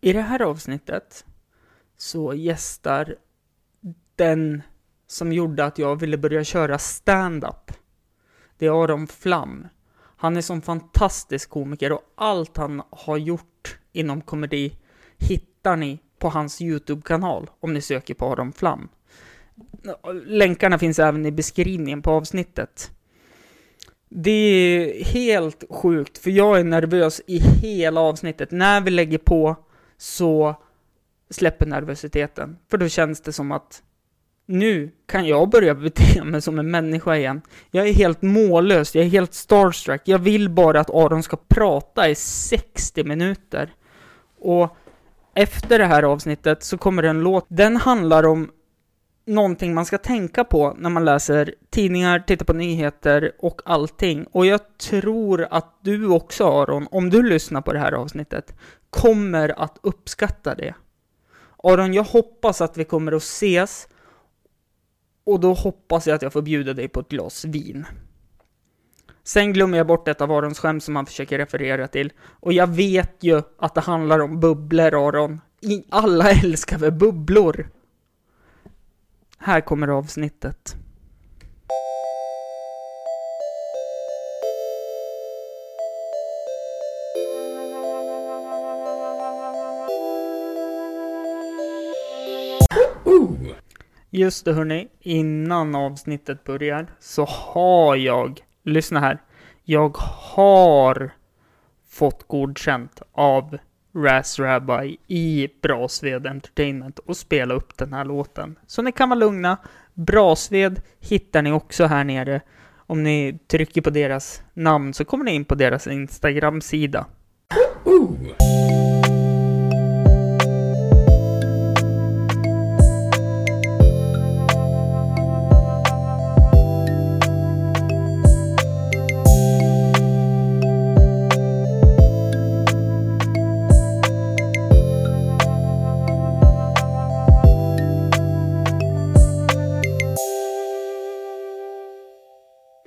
I det här avsnittet så gästar den som gjorde att jag ville börja köra stand-up. Det är Aron Flam. Han är som fantastisk komiker och allt han har gjort inom komedi hittar ni på hans YouTube-kanal om ni söker på Aron Flam. Länkarna finns även i beskrivningen på avsnittet. Det är helt sjukt, för jag är nervös i hela avsnittet. När vi lägger på så släpper nervositeten. För då känns det som att nu kan jag börja bete mig som en människa igen. Jag är helt mållös, jag är helt starstruck. Jag vill bara att Aron ska prata i 60 minuter. Och efter det här avsnittet så kommer det en låt. Den handlar om någonting man ska tänka på när man läser tidningar, tittar på nyheter och allting. Och jag tror att du också Aron, om du lyssnar på det här avsnittet, kommer att uppskatta det. Aron, jag hoppas att vi kommer att ses och då hoppas jag att jag får bjuda dig på ett glas vin. Sen glömmer jag bort ett av Arons skämt som han försöker referera till. Och jag vet ju att det handlar om bubblor, Aron. Alla älskar väl bubblor? Här kommer avsnittet. Just det hörni, innan avsnittet börjar så har jag, lyssna här, jag har fått godkänt av Raz Rabbi i Brasved Entertainment och spela upp den här låten. Så ni kan vara lugna. Brasved hittar ni också här nere. Om ni trycker på deras namn så kommer ni in på deras Instagram-sida.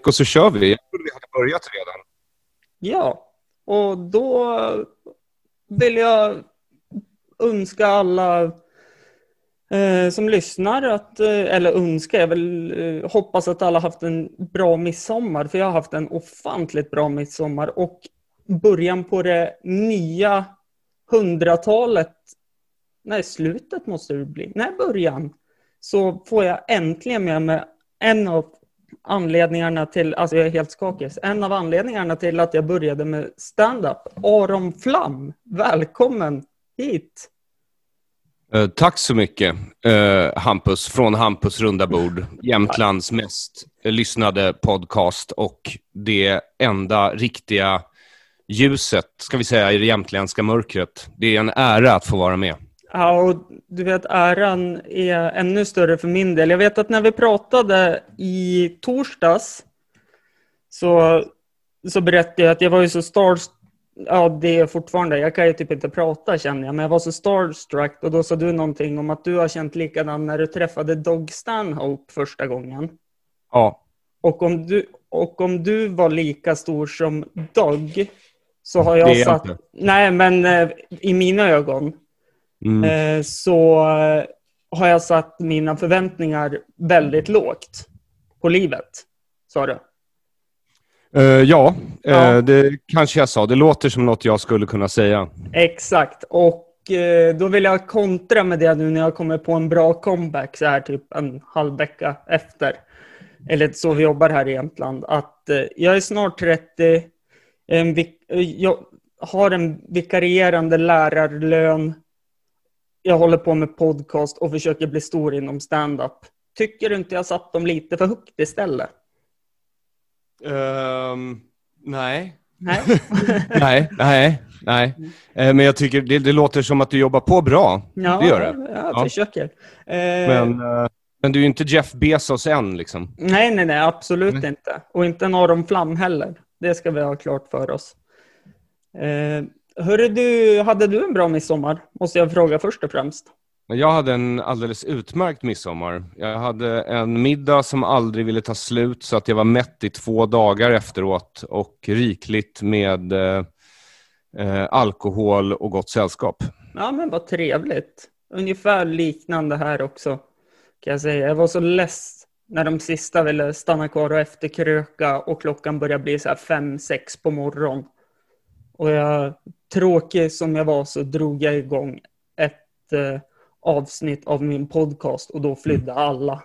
Och så kör vi. Jag trodde vi hade börjat redan. Ja, och då vill jag önska alla eh, som lyssnar att, eh, eller önska, jag vill eh, hoppas att alla haft en bra midsommar, för jag har haft en ofantligt bra midsommar och början på det nya hundratalet, nej slutet måste det bli, nej början, så får jag äntligen med mig en av anledningarna till, alltså jag är helt skakig, en av anledningarna till att jag började med stand-up, Aron Flam, välkommen hit! Eh, tack så mycket, eh, Hampus, från Hampus runda bord, Jämtlands mest lyssnade podcast och det enda riktiga ljuset, ska vi säga, i det jämtländska mörkret. Det är en ära att få vara med. Ja, och du vet äran är ännu större för min del. Jag vet att när vi pratade i torsdags så, så berättade jag att jag var ju så starstruck. Ja, det är fortfarande. Jag kan ju typ inte prata känner jag, men jag var så starstruck och då sa du någonting om att du har känt likadant när du träffade Dog Stanhope första gången. Ja. Och om du, och om du var lika stor som Dog så har jag satt... Inte. Nej, men eh, i mina ögon Mm. Eh, så eh, har jag satt mina förväntningar väldigt lågt på livet, sa du? Uh, ja, ja. Uh, det kanske jag sa. Det låter som något jag skulle kunna säga. Exakt, och uh, då vill jag kontra med det nu när jag kommer på en bra comeback så här typ en halv vecka efter. Eller så vi jobbar här i Jämtland. Att jag är snart 30, jag har en vikarierande lärarlön jag håller på med podcast och försöker bli stor inom stand-up. Tycker du inte jag satt dem lite för högt istället? Um, nej. Nej. nej, nej, nej. Uh, men jag tycker det, det, låter som att du jobbar på bra. Ja, det gör det. Jag ja. försöker. Men, uh, men du är ju inte Jeff Bezos än liksom. Nej, nej, nej, absolut nej. inte. Och inte en Aron Flam heller. Det ska vi ha klart för oss. Hörru du, hade du en bra midsommar? Måste jag fråga först och främst. Jag hade en alldeles utmärkt midsommar. Jag hade en middag som aldrig ville ta slut så att jag var mätt i två dagar efteråt och rikligt med eh, eh, alkohol och gott sällskap. Ja, men vad trevligt. Ungefär liknande här också, kan jag säga. Jag var så less när de sista ville stanna kvar och efterkröka och klockan började bli så här fem, sex på morgonen. Och jag, tråkig som jag var så drog jag igång ett eh, avsnitt av min podcast och då flydde alla.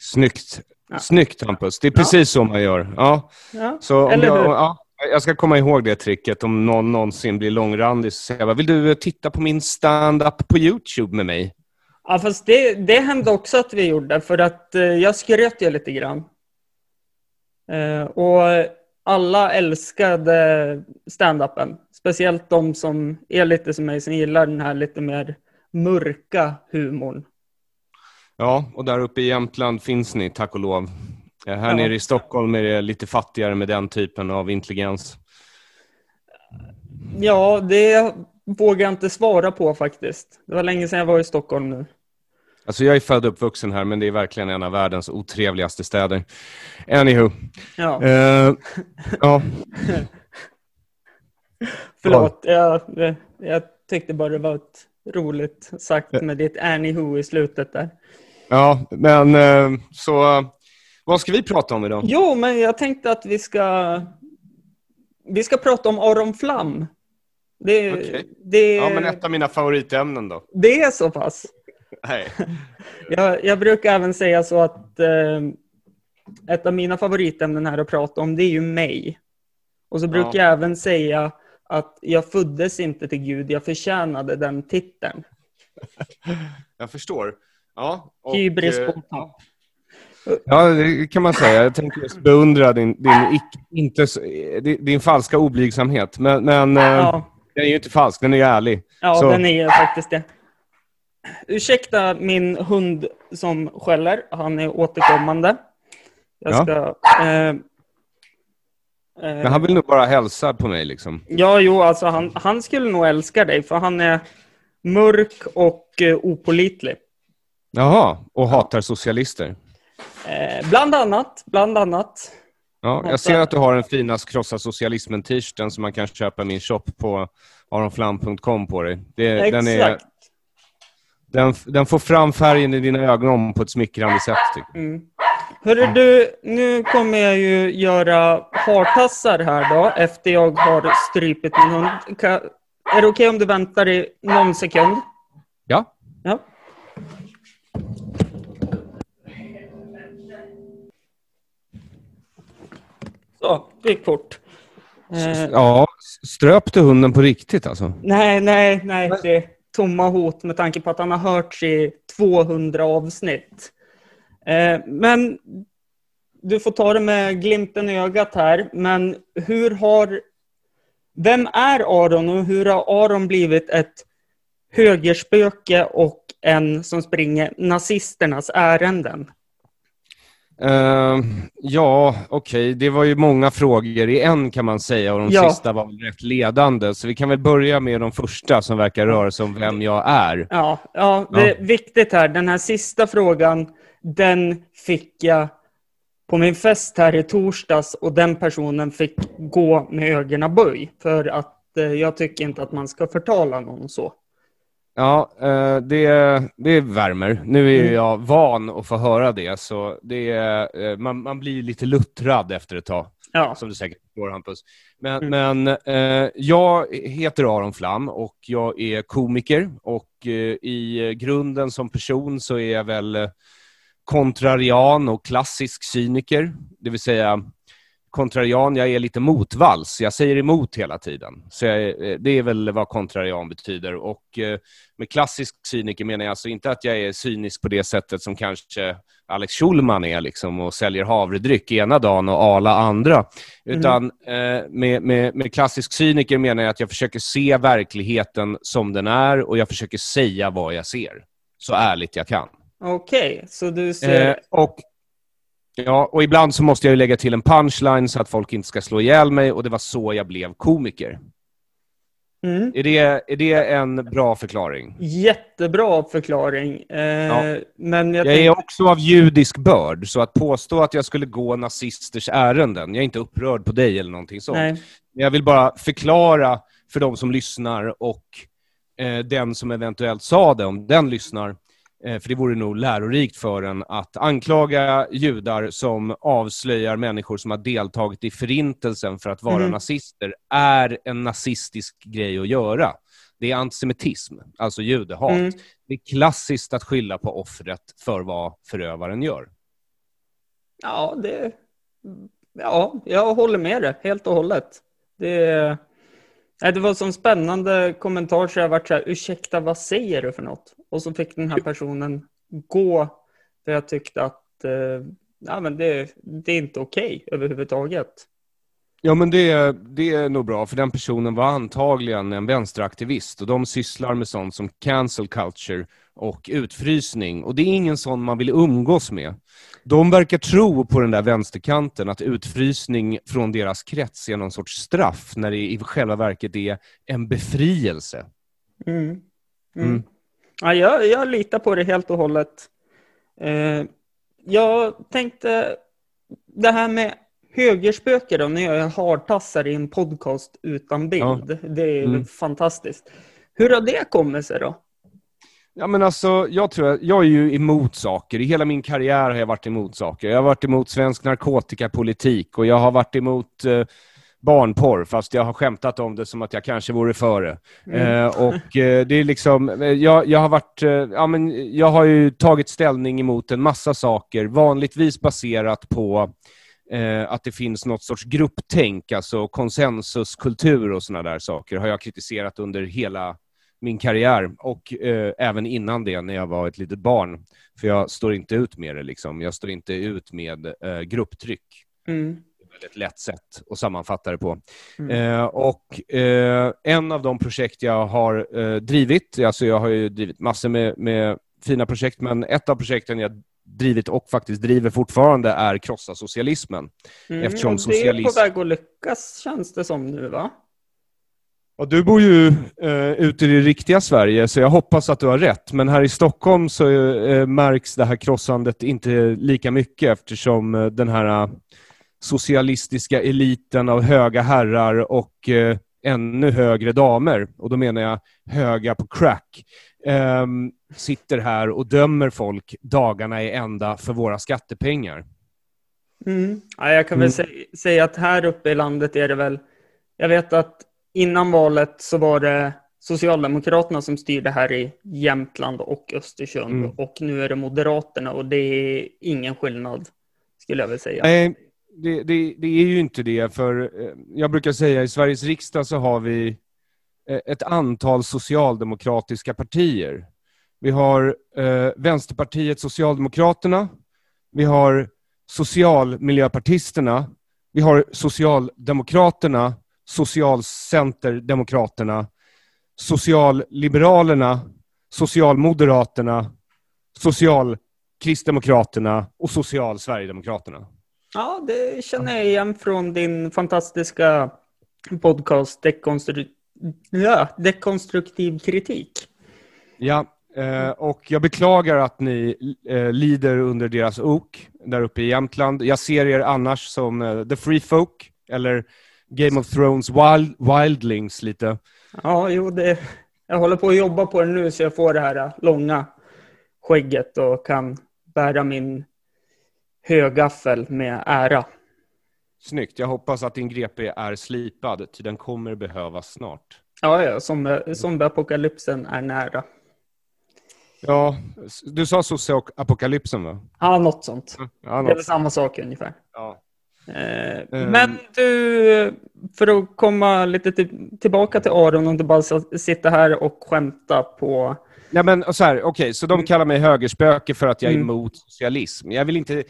Snyggt. Ja. Snyggt Hampus. Det är precis så man gör. Ja. Ja, Så eller jag, hur? ja, jag ska komma ihåg det tricket om någon någonsin blir långrandig. Så säger jag vill du titta på min stand-up på YouTube med mig? Ja, fast det, det hände också att vi gjorde, för att eh, jag skröt ju lite grann. Eh, och alla älskade stand-upen. Speciellt de som är lite som mig, som gillar den här lite mer mörka humorn. Ja, och där uppe i Jämtland finns ni, tack och lov. Eh, Här Ja. nere i Stockholm är det lite fattigare med den typen av intelligens. Ja, det vågar jag inte svara på faktiskt. Det var länge sedan jag var i Stockholm nu. Alltså jag är född och uppvuxen här, men det är verkligen en av världens otrevligaste städer. Anywho. Ja, Eh, ja. förlåt. Jag, jag tyckte bara det var ett roligt sagt med ditt anywho i slutet där. ja, men eh, så... Vad ska vi prata om idag? Jo, men jag tänkte att vi ska... Vi ska prata om Aron Flam. Det, Okej. det, Ja, men ett av mina favoritämnen då. det är så pass. Nej. Jag, jag brukar även säga så att eh, ett av mina favoritämnen här att prata om, det är ju mig. Och så brukar Ja. jag även säga att jag föddes inte till Gud, jag förtjänade den titeln. Jag förstår. Ja, och, Hybris eh, på topp. Ja, det kan man säga. Jag tänkte just beundra din, din, inte, din, falska oblygsamhet. Men, men eh, Ja, den är ju inte falsk, den är ju ärlig. ja Så- den är faktiskt det. Ursäkta min hund som skäller, han är återkommande. Jag Ja. ska... Eh, Men han vill nog bara hälsa på mig liksom. Ja, jo, alltså han, han skulle nog älska dig, för han är mörk och eh, opolitlig. Jaha, och hatar socialister. Eh, bland annat, bland annat. Ja, jag ser att du har en finast krossa socialismen-t-shirten som man kan köpa i min shop på aronflam.com på dig. Det, den, är, Exakt. Den, den får fram färgen i dina ögon på ett smickrande sätt. Tycker. Mm. Hörru du, nu kommer jag ju göra hartassar här då, efter jag har strypit min hund. Ka- är det okej om du väntar i någon sekund? Ja, Ja. Så, det gick fort. Ja, ströp du hunden på riktigt alltså? nej, nej, nej. Det tomma hot med tanke på att han har hörts i 200 avsnitt. Eh, men du får ta det med glimten i ögat här. Men hur har... Vem är Aron och hur har Aron blivit ett högerspöke och en som springer nazisternas ärenden? Eh, ja, okej. Det var ju många frågor i en kan man säga och de Ja. sista var rätt ledande. Så vi kan väl börja med de första som verkar röra sig om vem jag är. Ja, ja, det är viktigt här. Den här sista frågan, den fick jag på min fest här i torsdags och den personen fick gå med ögonen böj för att eh, jag tycker inte att man ska förtala någon så. Ja, eh, det, det värmer. Nu är Mm. jag van att få höra det, så det, eh, man, man blir lite luttrad efter ett tag, Ja, som du säkert förstår Hampus. Men, Mm. men eh, jag heter Aron Flam och jag är komiker och eh, i grunden som person så är jag väl kontrarian och klassisk cyniker, det vill säga kontrarian, jag är lite motvalls. Jag säger emot hela tiden. Så jag, är- det är väl vad kontrarian betyder. Och eh, med klassisk cyniker menar jag alltså inte att jag är cynisk på det sättet som kanske Alex Schulman är liksom och säljer havredryck ena dagen och ala andra. Utan eh, med, med, med klassisk cyniker menar jag att jag försöker se verkligheten som den är och jag försöker säga vad jag ser. Så ärligt jag kan. okej. Så du ser... Eh, och, ja, och ibland så måste jag ju lägga till en punchline så att folk inte ska slå ihjäl mig och det var så jag blev komiker. Mm. Är det, är det en bra förklaring? Jättebra förklaring. Eh, Ja. Men jag, Jag är tänkte, också av judisk börd, så att påstå att jag skulle gå nazisters ärenden, jag är inte upprörd på dig eller någonting sånt. nej. Men Jag vill bara förklara för de som lyssnar och eh, den som eventuellt sa det, om den lyssnar, för det vore nog lärorikt för en att anklaga judar som avslöjar människor som har deltagit i förintelsen för att vara Mm. nazister, är en nazistisk grej att göra. Det är antisemitism, alltså judehat. Mm. Det är klassiskt att skylla på offret för vad förövaren gör. Ja, det... Ja, jag håller med dig helt och hållet. Det, det var en sån spännande kommentar så jag vart så här, ursäkta, vad säger du för något? Och så fick den här personen gå för jag tyckte att eh, ja, men det, det är inte okej överhuvudtaget. Ja, men det, det är nog bra, för den personen var antagligen en vänsteraktivist och de sysslar med sånt som cancel culture och utfrysning och det är ingen sån man vill umgås med. De verkar tro på den där vänsterkanten att utfrysning från deras krets är någon sorts straff när det i själva verket är en befrielse. Mm. Mm. Mm. Ja, jag, jag litar på det helt och hållet. Eh, jag tänkte det här med högerspöke då, när jag hartassar i en podcast utan bild. Det är Mm. fantastiskt. Hur har det kommit sig då? Ja, men alltså, jag, tror, jag är ju emot saker. I hela min karriär har jag varit emot saker. Jag har varit emot svensk narkotikapolitik och jag har varit emot eh, barnporr, fast jag har skämtat om det som att jag kanske vore före. Eh, och eh, det är liksom, eh, jag, jag har varit, eh, ja men jag har ju tagit ställning emot en massa saker, vanligtvis baserat på eh, att det finns något sorts grupptänk, alltså konsensuskultur och sådana där saker, har jag kritiserat under hela min karriär och eh, även innan det när jag var ett litet barn. För jag står inte ut med det. Liksom. Jag står inte ut med eh, grupptryck. Mm. Väldigt lätt sätt att sammanfatta det på. Mm. Eh, och eh, en av de projekt jag har eh, drivit, alltså jag har ju drivit massor med, med fina projekt, men ett av projekten jag drivit och faktiskt driver fortfarande är Krossa socialismen. Mm. eftersom och det är socialism- på väg att lyckas känns det som nu va? Ja, du bor ju eh, ute i det riktiga Sverige, så jag hoppas att du har rätt. Men här i Stockholm så eh, märks det här krossandet inte lika mycket eftersom eh, den här socialistiska eliten av höga herrar och eh, ännu högre damer, och då menar jag höga på crack, ehm, sitter här och dömer folk dagarna i ända för våra skattepengar. Mm. Ja, jag kan väl Mm. sä- säga att här uppe i landet är det väl, jag vet att innan valet så var det Socialdemokraterna som styrde här i Jämtland och Östersund Mm. och nu är det Moderaterna och det är ingen skillnad skulle jag väl säga. Nej, det, det, det är ju inte det. För eh, jag brukar säga i Sveriges riksdag så har vi eh, ett antal socialdemokratiska partier. Vi har eh, Vänsterpartiet Socialdemokraterna. Vi har Socialmiljöpartisterna. Vi har Socialdemokraterna, Socialcenterdemokraterna, Socialliberalerna, Socialmoderaterna, Socialkristdemokraterna och Social-Sverigedemokraterna. Ja, det känner jag igen från din fantastiska podcast Dekonstru- ja, Dekonstruktiv kritik. Ja, eh, och jag beklagar att ni eh, lider under deras ok där uppe i Jämtland. Jag ser er annars som eh, The Free Folk, eller Game of Thrones wild, Wildlings lite. Ja, jo, det, jag håller på att jobba på det nu så jag får det här långa skägget och kan bära min högaffel med ära. Snyggt. Jag hoppas att din GP är slipad, ty den kommer behövas snart. Ja, ja, som, zombieapokalypsen är nära. Ja, du sa socioapokalypsen va? Ja, något sånt. Ja, Det är något. väl samma sak ungefär. ja. Eh, Mm. Men du, för att komma lite till, tillbaka till Aron och inte bara s- sitta här och skämta på... Ja, men så här, okej, så de kallar mig högerspöke för att jag är Mm. emot socialism. Jag vill inte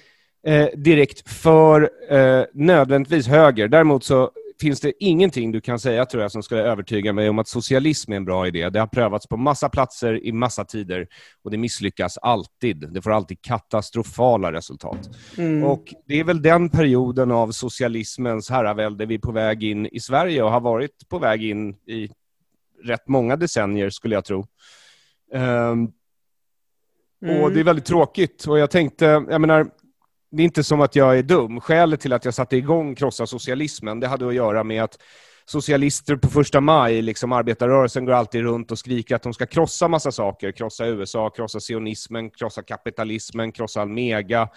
eh, direkt för eh, nödvändigtvis höger. Däremot så finns det ingenting du kan säga, tror jag, som skulle övertyga mig om att socialism är en bra idé. Det har prövats på massa platser i massa tider och det misslyckas alltid. Det får alltid katastrofala resultat. Mm, Och det är väl den perioden av socialismens herravälde vi är på väg in i Sverige och har varit på väg in i rätt många decennier, skulle jag tro. Ehm, mm, och det är väldigt tråkigt. Och jag tänkte, jag menar, det är inte som att jag är dum. Skälet till att jag satte igång Krossa socialismen, det hade att göra med att socialister på första maj, liksom arbetarrörelsen går alltid runt och skriker att de ska krossa massa saker. Krossa USA, krossa sionismen, krossa kapitalismen, krossa Almega,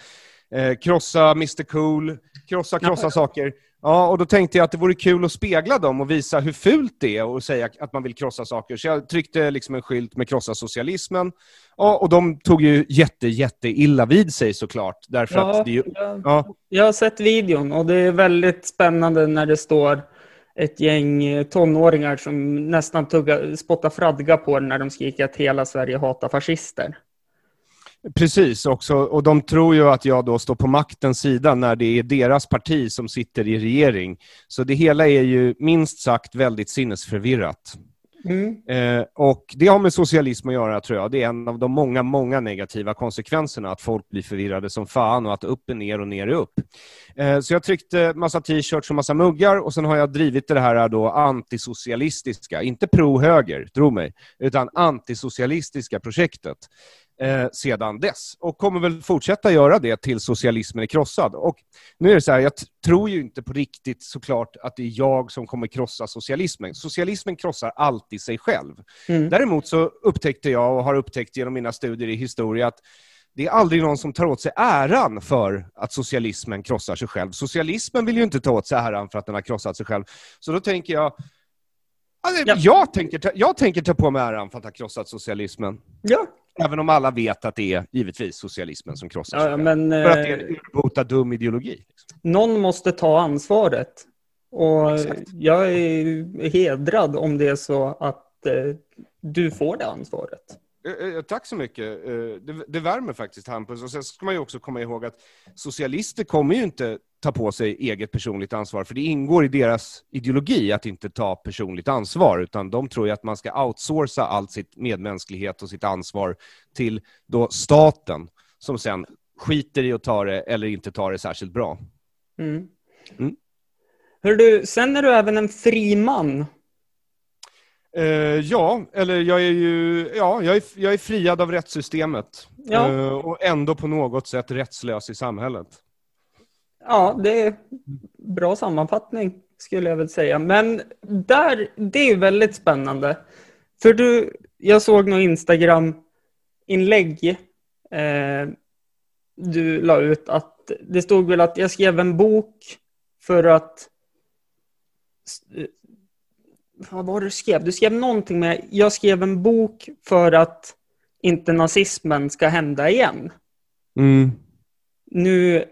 eh, krossa Mr Cool, krossa, krossa ja. saker. Ja, och då tänkte jag att det vore kul att spegla dem och visa hur fult det är och säga att man vill krossa saker. Så jag tryckte liksom en skylt med krossa socialismen. Ja, och de tog ju jätte, jätte illa vid sig såklart. Därför ja, att det ju, ja. Jag har sett videon och det är väldigt spännande när det står ett gäng tonåringar som nästan tugga, spottar fradga på när de skriker att hela Sverige hatar fascister. Precis, också, och de tror ju att jag då står på maktens sida när det är deras parti som sitter i regering. Så det hela är ju minst sagt väldigt sinnesförvirrat. Mm. Eh, och Det har med socialism att göra, tror jag. Det är en av de många, många negativa konsekvenserna, att folk blir förvirrade som fan och att upp är ner och ner är upp. Eh, så jag tryckte massa t-shirts och massa muggar och sen har jag drivit det här då antisocialistiska, inte pro-höger, tro mig, utan antisocialistiska projektet eh, sedan dess och kommer väl fortsätta göra det till socialismen är krossad. Och nu är det så här, jag tror ju inte på riktigt såklart att det är jag som kommer krossa socialismen. Socialismen krossar alltid sig själv. Mm. Däremot så upptäckte jag och har upptäckt genom mina studier i historia att det är aldrig någon som tar åt sig äran för att socialismen krossar sig själv. Socialismen vill ju inte ta åt sig äran för att den har krossat sig själv. Så då tänker jag, alltså, ja. jag, tänker, jag tänker ta på mig äran för att ha krossat socialismen. Ja, Även om alla vet att det är givetvis socialismen som krossar ja, men, För att det är en eh, urbota dum ideologi. Liksom. Någon måste ta ansvaret. Och Exakt. jag är hedrad om det är så att eh, du får det ansvaret. Eh, eh, tack så mycket. Det, det värmer faktiskt, Hampus. Och sen ska man ju också komma ihåg att socialister kommer ju inte ta på sig eget personligt ansvar, för det ingår i deras ideologi att inte ta personligt ansvar, utan de tror ju att man ska outsourca allt sitt medmänsklighet och sitt ansvar till då staten, som sen skiter i att ta det eller inte tar det särskilt bra. Mm. Mm. Hör du, sen är du även en fri man. Uh, ja, eller jag är ju ja, jag är, jag är friad av rättssystemet. Ja. Uh, och ändå på något sätt rättslös i samhället. Ja, det är bra sammanfattning skulle jag väl säga. Men där, det är väldigt spännande. För du, jag såg något Instagram-inlägg eh, du la ut att det stod väl att jag skrev en bok för att eh, vad var det du skrev? Du skrev någonting med, jag skrev en bok för att inte nazismen ska hända igen. Mm. Nu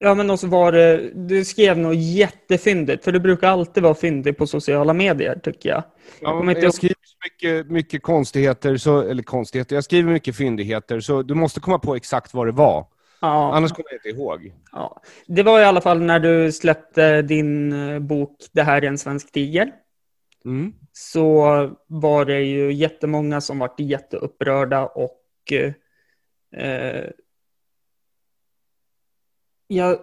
Ja, men också var det, du skrev något jättefyndigt, för du brukar alltid vara fyndig på sociala medier, tycker jag. Ja, jag, jag skriver mycket, mycket konstigheter, så, eller konstigheter, jag skriver mycket fyndigheter, så du måste komma på exakt vad det var. Ja. Annars kommer jag inte ihåg. Ja. Det var i alla fall när du släppte din eh, bok Det här är en svensk tiger. Mm. Så var det ju jättemånga som var jätteupprörda och eh, jag,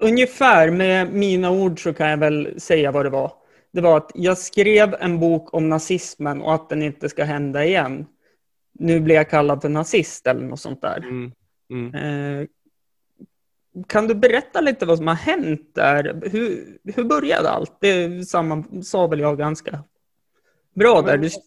ungefär med mina ord så kan jag väl säga vad det var. Det var att jag skrev en bok om nazismen och att den inte ska hända igen. Nu blir jag kallad för nazist eller något sånt där. Mm. Mm. Eh, kan du berätta lite vad som har hänt där? Hur, hur började allt? Det samma, sa väl jag ganska bra där. Alltså,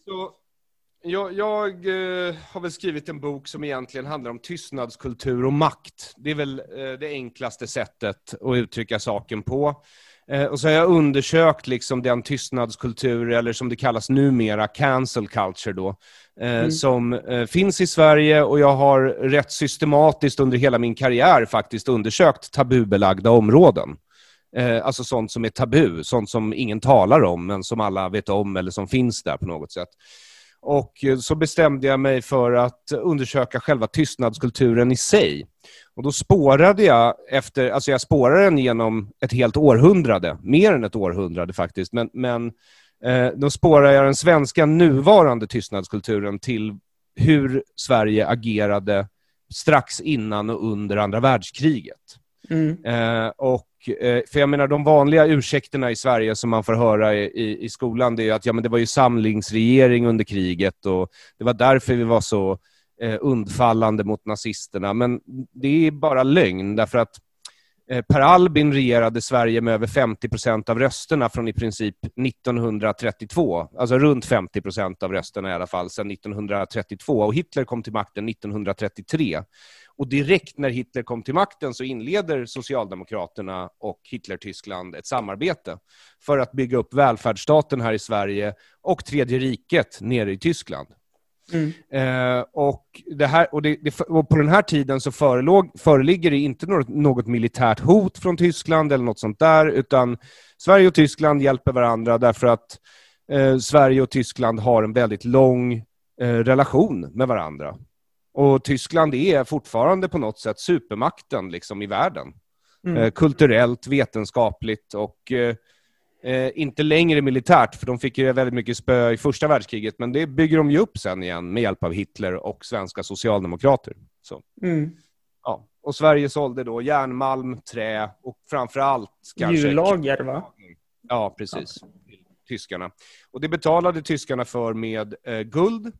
jag, jag eh, har väl skrivit en bok som egentligen handlar om tystnadskultur och makt. Det är väl eh, det enklaste sättet att uttrycka saken på. Eh, och så har jag undersökt liksom den tystnadskultur, eller som det kallas numera, cancel culture då, mm. som eh, finns i Sverige och jag har rätt systematiskt under hela min karriär faktiskt undersökt tabubelagda områden. Eh, alltså sånt som är tabu, sånt som ingen talar om men som alla vet om eller som finns där på något sätt. Och eh, så bestämde jag mig för att undersöka själva tystnadskulturen i sig. Och då spårade jag efter, alltså jag spårade den genom ett helt århundrade, mer än ett århundrade faktiskt, men, men eh, då spårade jag den svenska nuvarande tystnadskulturen till hur Sverige agerade strax innan och under andra världskriget. Mm. Eh, och Eh, för jag menar, de vanliga ursäkterna i Sverige som man får höra i, i skolan, det är att ja, men det var ju samlingsregering under kriget och det var därför vi var så eh, undfallande mot nazisterna. Men det är bara lögn, därför att Eh, per Albin regerade Sverige med över 50 procent av rösterna från i princip 1932. Alltså runt 50 procent av rösterna i alla fall, sedan 1932. Och Hitler kom till makten 1933. Och direkt när Hitler kom till makten så inleder Socialdemokraterna och Hitler-Tyskland ett samarbete för att bygga upp välfärdsstaten här i Sverige och Tredje riket nere i Tyskland. Mm. Eh, och, det här, och, det, det, och, på den här tiden så förelåg, föreligger det inte något, något, militärt hot från Tyskland eller något sånt där, utan Sverige och Tyskland hjälper varandra därför att eh, Sverige och Tyskland har en väldigt lång eh, relation med varandra. Och Tyskland är fortfarande på något sätt supermakten liksom, i världen. Mm. Eh, kulturellt, vetenskapligt och eh, inte längre militärt, för de fick ju väldigt mycket spö i första världskriget, men det bygger de ju upp sen igen med hjälp av Hitler och svenska socialdemokrater. Så. Mm. Ja. Och Sverige sålde då järnmalm, trä och framför allt kanske... Hjullager, va? Ja, precis. Ja. Tyskarna. Och det betalade tyskarna för med eh, guld,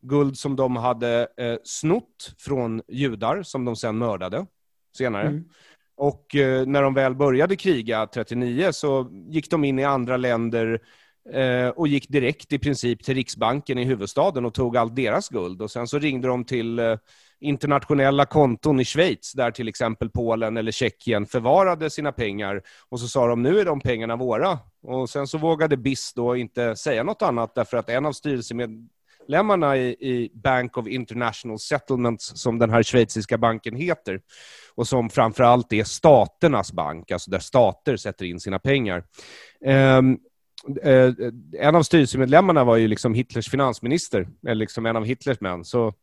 guld som de hade eh, snott från judar, som de sen mördade senare. Mm. Och eh, när de väl började kriga 39 så gick de in i andra länder eh, och gick direkt i princip till Riksbanken i huvudstaden och tog allt deras guld. Och sen så ringde de till eh, internationella konton i Schweiz där till exempel Polen eller Tjeckien förvarade sina pengar och så sa de nu är de pengarna våra. Och sen så vågade BIS då inte säga något annat därför att en av medlemmarna i, i Bank of International Settlements, som den här schweiziska banken heter, och som framför allt är staternas bank, alltså där stater sätter in sina pengar. Um, en av styrelsemedlemmarna var ju liksom Hitlers finansminister, eller liksom en av Hitlers män. Så,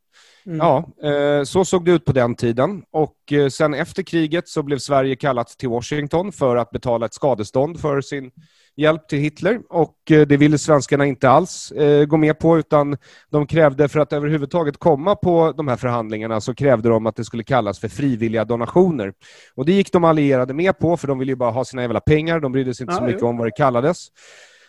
mm. ja, eh, så såg det ut på den tiden. Och eh, sen efter kriget så blev Sverige kallat till Washington för att betala ett skadestånd för sin hjälp till Hitler och eh, det ville svenskarna inte alls gå med på utan de krävde för att överhuvudtaget komma på de här förhandlingarna så krävde de att det skulle kallas för frivilliga donationer. Och det gick de allierade med på för de ville ju bara ha sina jävla pengar, de brydde sig inte så mycket om vad det kallades.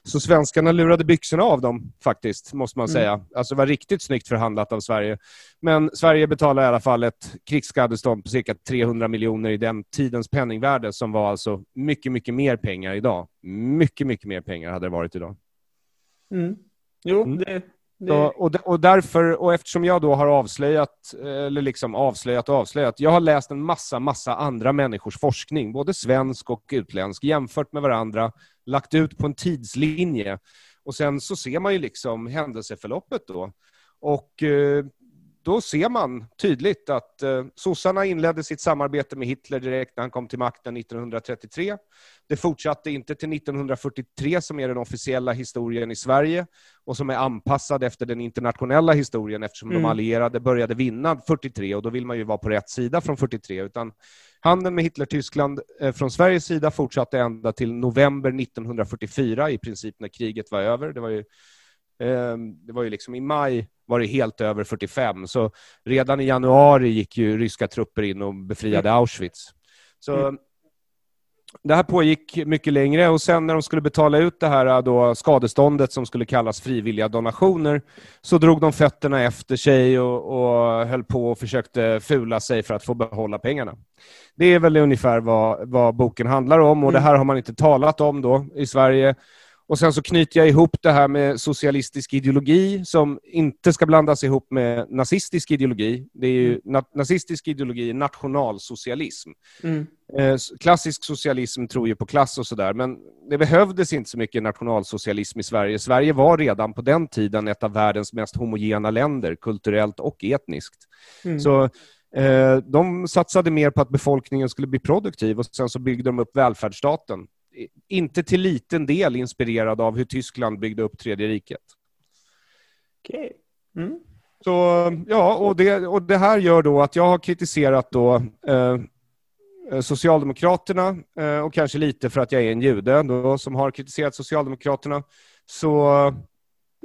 Så svenskarna lurade byxorna av dem, faktiskt, måste man mm. säga. Alltså det var riktigt snyggt förhandlat av Sverige. Men Sverige betalade i alla fall ett krigsskadestånd på cirka 300 miljoner i den tidens penningvärde, som var alltså mycket, mycket mer pengar idag. Mycket, mycket mer pengar hade det varit idag. Mm. Jo, mm. det, det... och, och därför, och eftersom jag då har avslöjat, eller liksom avslöjat och avslöjat, jag har läst en massa, massa andra människors forskning, både svensk och utländsk, jämfört med varandra, lagt ut på en tidslinje. Och sen så ser man ju liksom händelseförloppet då. Och eh, då ser man tydligt att eh, sossarna inledde sitt samarbete med Hitler direkt när han kom till makten 1933. Det fortsatte inte till 1943 som är den officiella historien i Sverige och som är anpassad efter den internationella historien eftersom mm. de allierade började vinna 43 och då vill man ju vara på rätt sida från 43. Utan handeln med Hitler-Tyskland eh, från Sveriges sida fortsatte ända till november 1944 i princip när kriget var över. Det var ju, det var ju liksom i maj var det helt över 45. Så redan i januari gick ju ryska trupper in och befriade mm. Auschwitz. Så mm. Det här pågick mycket längre och sen när de skulle betala ut det här då, skadeståndet som skulle kallas frivilliga donationer så drog de fötterna efter sig och, och höll på och försökte fula sig för att få behålla pengarna. Det är väl ungefär vad, vad boken handlar om och mm. det här har man inte talat om då i Sverige och sen så knyter jag ihop det här med socialistisk ideologi som inte ska blandas ihop med nazistisk ideologi. Det är ju, mm. na nazistisk ideologi är nationalsocialism. Mm. Eh, klassisk socialism tror ju på klass och sådär, men det behövdes inte så mycket nationalsocialism i Sverige. Sverige var redan på den tiden ett av världens mest homogena länder, kulturellt och etniskt. Mm. Så eh, de satsade mer på att befolkningen skulle bli produktiv och sen så byggde de upp välfärdsstaten inte till liten del inspirerad av hur Tyskland byggde upp Tredje riket. Okej. Okay. Mm. Så ja, och det, och det här gör då att jag har kritiserat då eh, Socialdemokraterna eh, och kanske lite för att jag är en jude då, som har kritiserat Socialdemokraterna så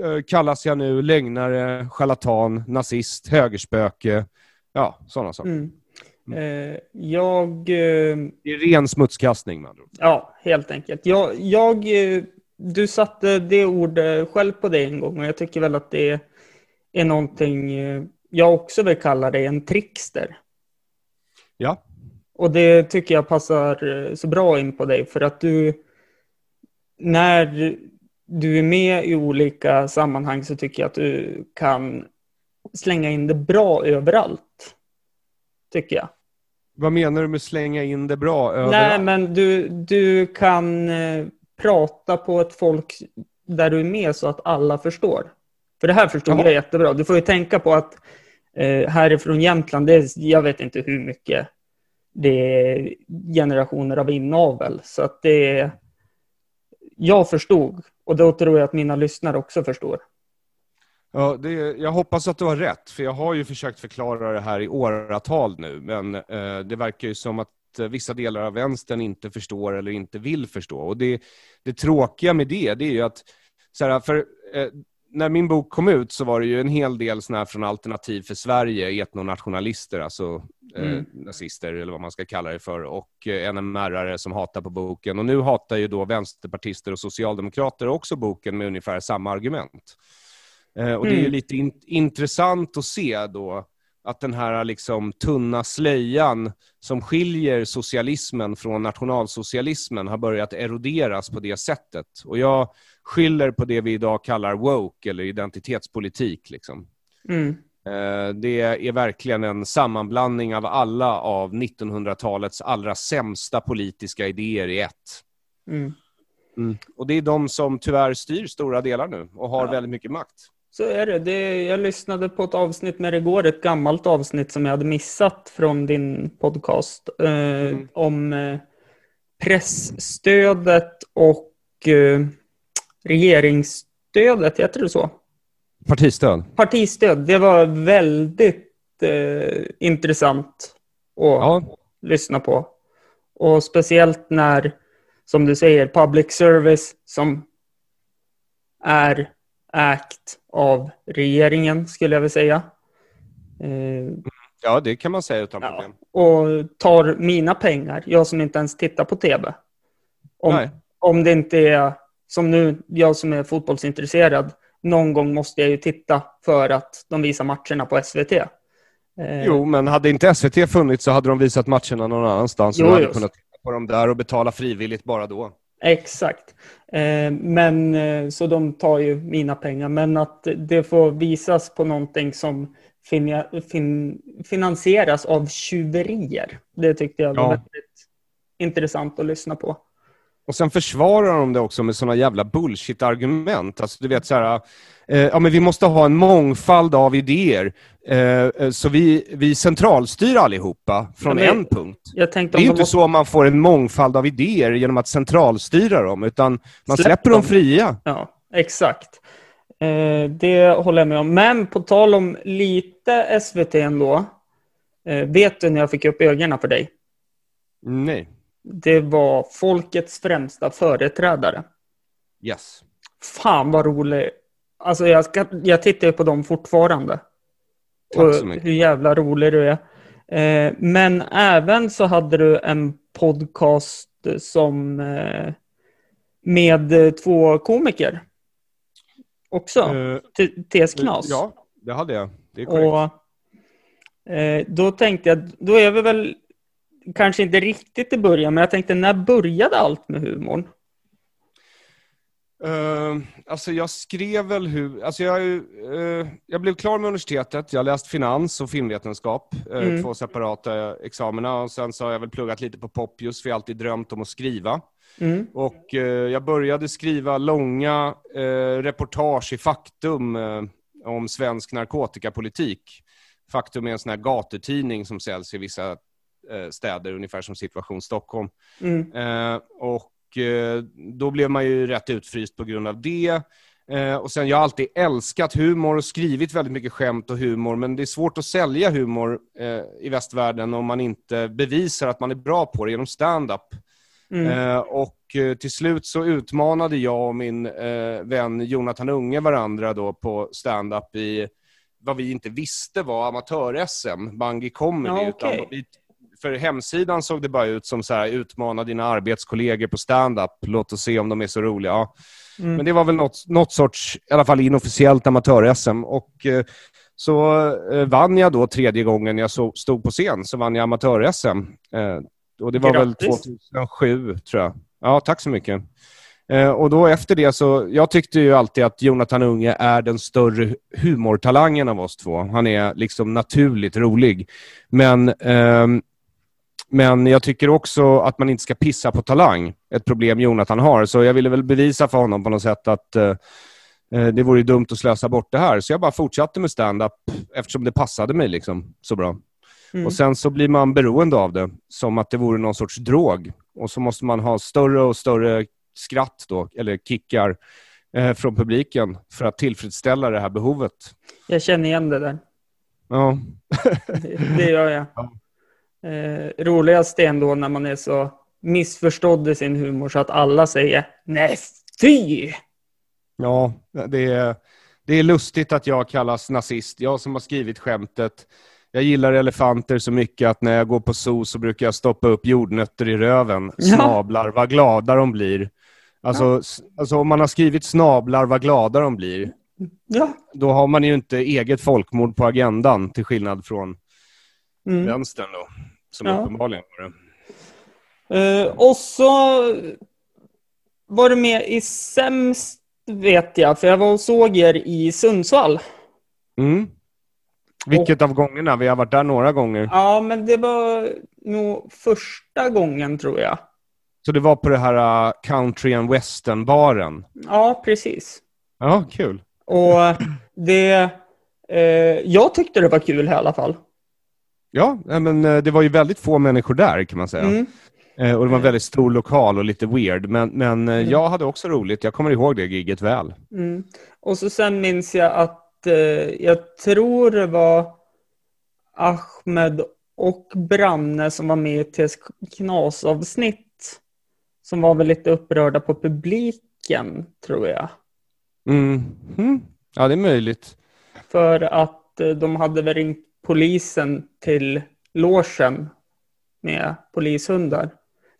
eh, kallas jag nu lögnare, charlatan, nazist, högerspöke, ja, sådana saker. Mm. Mm. Jag... Eh, det är ren smutskastning med andra ord. Ja, helt enkelt. Jag, jag, eh, du satte det ordet själv på det en gång och jag tycker väl att det är någonting jag också vill kalla det en trickster. Ja, Och det tycker jag passar eh, så bra in på dig för att du, när du är med i olika sammanhang så tycker jag att du kan slänga in det bra överallt. Tycker jag. Vad menar du med slänga in det bra överallt? Nej, men du, du kan eh, prata på ett folk där du är med så att alla förstår. För det här förstod Jaha. jag jättebra. Du får ju tänka på att eh, härifrån Jämtland, det är, jag vet inte hur mycket det är generationer av inavel. Så att det är, jag förstod och då tror jag att mina lyssnare också förstår. Ja, det, jag hoppas att du har rätt, för jag har ju försökt förklara det här i åratal nu, men eh, det verkar ju som att eh, vissa delar av vänstern inte förstår eller inte vill förstå. Och det, det tråkiga med det, det är ju att, så här, för eh, när min bok kom ut så var det ju en hel del såna här från Alternativ för Sverige, etnonationalister, alltså eh, Mm. nazister eller vad man ska kalla det för, och eh, NMR-are som hatar på boken. Och nu hatar ju då vänsterpartister och socialdemokrater också boken med ungefär samma argument. Eh, och det är ju Mm. lite in, intressant att se då att den här liksom tunna slöjan som skiljer socialismen från nationalsocialismen har börjat eroderas på det sättet. Och jag skyller på det vi idag kallar woke eller identitetspolitik. Liksom. Mm. Eh, Det är verkligen en sammanblandning av alla av 1900-talets allra sämsta politiska idéer i ett. Mm. Och det är de som tyvärr styr stora delar nu och har Ja. väldigt mycket makt. Så är det. det. Jag lyssnade på ett avsnitt med dig igår, ett gammalt avsnitt som jag hade missat från din podcast. Eh, Mm. Om eh, pressstödet och eh, regeringsstödet, heter det så? Partistöd. Partistöd. Det var väldigt eh, intressant att Ja, lyssna på. Och speciellt när, som du säger, public service som är ägt av regeringen, skulle jag vilja säga. Eh, ja, det kan man säga utan Ja. problem. och tar mina pengar, jag som inte ens tittar på tv. Om, Nej. om det inte är, som nu, jag som är fotbollsintresserad, någon gång måste jag ju titta för att de visar matcherna på SVT. Eh, Jo, men hade inte SVT funnits så hade de visat matcherna någon annanstans. Jo, och hade kunnat titta på dem där och betala frivilligt bara då. Exakt. Eh, men eh, så de tar ju mina pengar. Men att det får visas på någonting som finia, fin, finansieras av tjuverier. Det tyckte jag var Ja. väldigt intressant att lyssna på. Och sen försvarar de det också med såna jävla bullshit-argument. Alltså, du vet så här, eh, ja men vi måste ha en mångfald av idéer. Eh, eh, så vi, vi centralstyr allihopa från men- en punkt. Det är de inte måste så man får en mångfald av idéer genom att centralstyra dem, utan man Släpp släpper dem dem. fria. Ja, exakt. Eh, det håller jag med om. Men på tal om lite SVT ändå. Eh, vet du när jag fick upp ögonen för dig? Nej. Det var folkets främsta företrädare. Yes. Fan vad rolig. Alltså jag, ska, jag tittar på dem fortfarande. Tack så mycket. Hur jävla rolig du är. Eh, men även så hade du en podcast som eh, med eh, två komiker. Också. Eh, T- TS Knas. Ja, det hade jag. Det är korrekt. Och eh, då tänkte jag, då är vi väl kanske inte riktigt i början, men jag tänkte när började allt med humorn? Uh, alltså jag skrev väl hur... Alltså jag, eh, jag blev klar med universitetet. Jag läst finans och filmvetenskap. Mm. Två separata examina. Och sen så har jag väl pluggat lite på Poppius, för jag har alltid drömt om att skriva. Mm. Och eh, jag började skriva långa reportage i Faktum om svensk narkotikapolitik. Faktum är en sån här gatutidning som säljs i vissa städer, ungefär som Situation Stockholm. Mm. Eh, och eh, då blev man ju rätt utfryst på grund av det. Eh, och sen, jag har alltid älskat humor och skrivit väldigt mycket skämt och humor, men det är svårt att sälja humor eh, i västvärlden om man inte bevisar att man är bra på det genom stand-up. Mm. Eh, och eh, till slut så utmanade jag och min eh, vän Jonathan Unge varandra då på stand-up i vad vi inte visste var amatör-SM, Bungy Comedy. Ja, okej. utan vi, för hemsidan såg det bara ut som så här, utmana dina arbetskollegor på stand-up, låt oss se om de är så roliga. Ja. Mm. Men det var väl något, något sorts, i alla fall inofficiellt amatör-SM. Och eh, så eh, vann jag då tredje gången jag så, stod på scen, så vann jag amatör-SM. Eh, och det var Grattis. väl 2007, tror jag. Ja, tack så mycket. Och då efter det så, jag tyckte ju alltid att Jonathan Unge är den större humortalangen av oss två. Han är liksom naturligt rolig. Men, ehm, men jag tycker också att man inte ska pissa på talang. Ett problem Jonathan har. Så jag ville väl bevisa för honom på något sätt att eh, eh, det vore dumt att slösa bort det här. Så jag bara fortsatte med stand-up eftersom det passade mig liksom så bra. Mm. Och sen så blir man beroende av det, som att det vore någon sorts drog. Och så måste man ha större och större skratt då, eller kickar eh, från publiken för att tillfredsställa det här behovet. Jag känner igen det där. Ja, Det, det gör jag. Eh, roligast är ändå när man är så missförstådd i sin humor så att alla säger nej fy! ja det, är, det är lustigt att jag kallas nazist. Jag som har skrivit skämtet. Jag gillar elefanter så mycket att när jag går på zoo så brukar jag stoppa upp jordnötter i röven. Ja. Snablar, vad glada de blir. Alltså, s- alltså om man har skrivit snablar, vad glada de blir. Ja. då har man ju inte eget folkmord på agendan, till skillnad från Mm. vänstern då, som Ja. uppenbarligen var det. Eh, och så var du med i Sämst vet jag, för jag var och såg er i Sundsvall. Mm. Vilket av gångerna? Vi har varit där några gånger. Ja, men det var nog första gången tror jag. Så det var på det här uh, country and western-baren. Ja, precis. Ja, kul. Och det... Eh, jag tyckte det var kul i alla fall. Ja, men eh, det var ju väldigt få människor där kan man säga. Mm. Eh, Och det var en väldigt stor lokal och lite weird. Men, men eh, Mm. jag hade också roligt. Jag kommer ihåg det giget väl. Mm. Och så sen minns jag att eh, jag tror det var Ahmed och Branne som var med i ett knasavsnitt. Som var väl lite upprörda på publiken, tror jag. Mm. Ja, det är möjligt. För att de hade väl ringt polisen till logen med polishundar.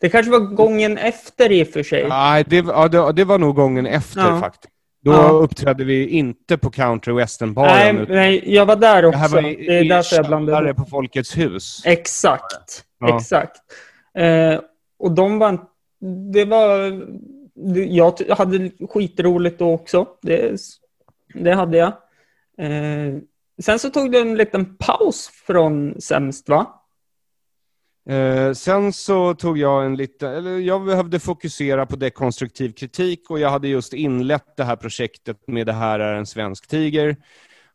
Det kanske var gången efter i och för sig. Nej, det, ja, det, det var nog gången efter Ja. faktiskt. Då Ja. uppträdde vi inte på country western-baren. Nej, nej, jag var där det här också. var Det är därför jag blandade på Folkets hus. Exakt, Ja. exakt. Eh, och de var... Det var... Jag hade skitroligt då också. Det, det hade jag. Eh, sen så tog du en liten paus från Sämst, va? Eh, sen så tog jag en lite, eller jag behövde fokusera på dekonstruktiv kritik och jag hade just inlett det här projektet med Det här är en svensk tiger.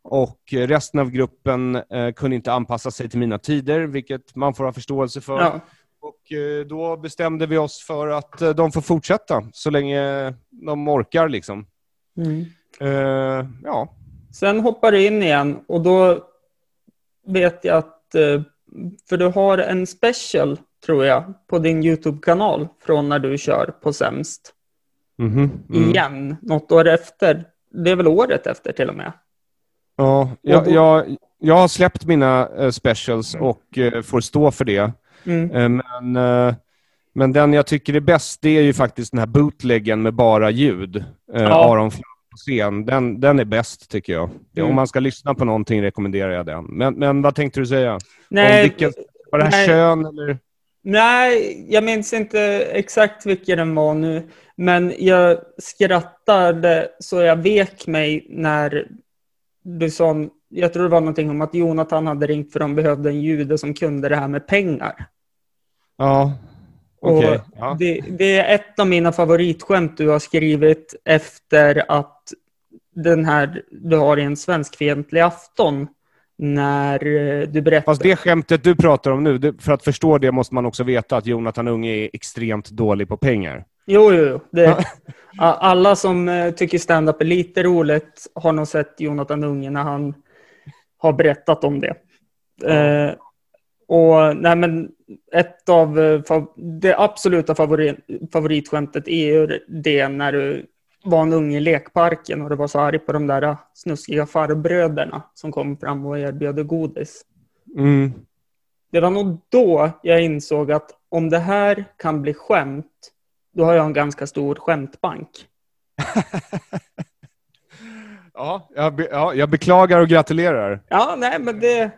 Och resten av gruppen eh, kunde inte anpassa sig till mina tider, vilket man får ha förståelse för. Ja. Och eh, då bestämde vi oss för att eh, de får fortsätta så länge de orkar liksom. Mm. Eh, ja, Sen hoppar du in igen och då vet jag att... eh, För du har en special, tror jag, på din YouTube-kanal från när du kör på Sämst. Mhm, mm. igen, något år efter. Det är väl året efter till och med. Ja, jag, då- jag, jag har släppt mina eh, specials och eh, får stå för det. Mm. Men, men den jag tycker är bäst, det är ju faktiskt den här bootleggen med bara ljud. Ja. Aron Flam scen. Den, den är bäst, tycker jag. Mm. Om man ska lyssna på någonting rekommenderar jag den. Men, men vad tänkte du säga? Om Nej, vilken, var det här nej. kön eller? nej, jag minns inte exakt vilken den var nu. Men jag skrattade så jag vek mig när du sa, jag tror det var någonting om att Jonathan hade ringt för de behövde en jude som kunde det här med pengar. Ja, okej. Ja. det, det är ett av mina favoritskämt du har skrivit efter att den här du har i en svenskfientlig afton när eh, du berättar... Fast det skämtet du pratar om nu, för att förstå det måste man också veta att Jonathan Unge är extremt dålig på pengar. Jo, jo, jo. Det, alla som eh, tycker stand-up är lite roligt har nog sett Jonathan Unge när han har berättat om det. Eh, och nej, men ett av eh, det absoluta favori, favoritskämtet är ju det när du var en unge i lekparken och du var så arg på de där snuskiga farbröderna som kom fram och erbjöd godis. Mm. Det var nog då jag insåg att om det här kan bli skämt, då har jag en ganska stor skämtbank. Ja, jag, be, ja, jag beklagar och gratulerar. Ja, nej, men det,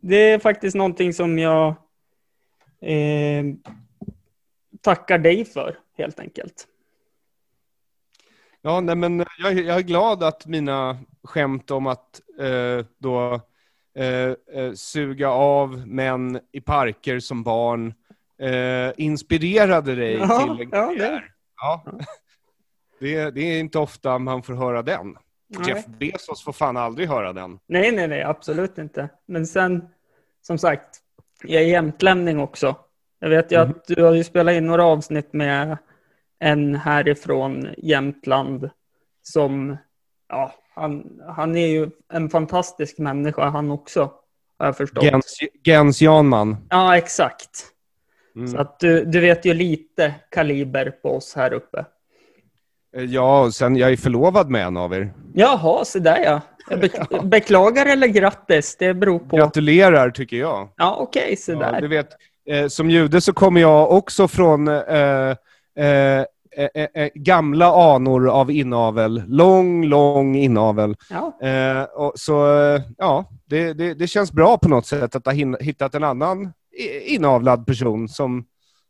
det är faktiskt någonting som jag eh, tackar dig för, helt enkelt. Ja, nej, men jag, jag är glad att mina skämt om att eh, då eh, eh, suga av män i parker som barn eh, inspirerade dig Ja, till en ja, det-. Ja. Det, det är inte ofta man får höra den. Nej. Jeff Bezos får fan aldrig höra den. Nej, nej, nej, absolut inte. Men sen, som sagt, jag är jämtlänning också. Jag vet ju Mhm. att du har ju spelat in några avsnitt med en härifrån Jämtland som, ja, han, han är ju en fantastisk människa han också, har jag förstått. Gens, Gens Janman. Ja, exakt. Mm. Så att du, du vet ju lite kaliber på oss här uppe. Eh, Ja, och sen jag är förlovad med en av er. Jaha, så där ja. Jag be- beklagar eller grattis, det beror på. Gratulerar tycker jag. Ja, okej, så Ja, där. du vet, eh, som jude så kommer jag också från eh, eh, eh, eh, gamla anor av inavel. Lång, lång inavel. Ja, Eh, och, så ja, det, det, det känns bra på något sätt att ha hittat en annan inavlad person som,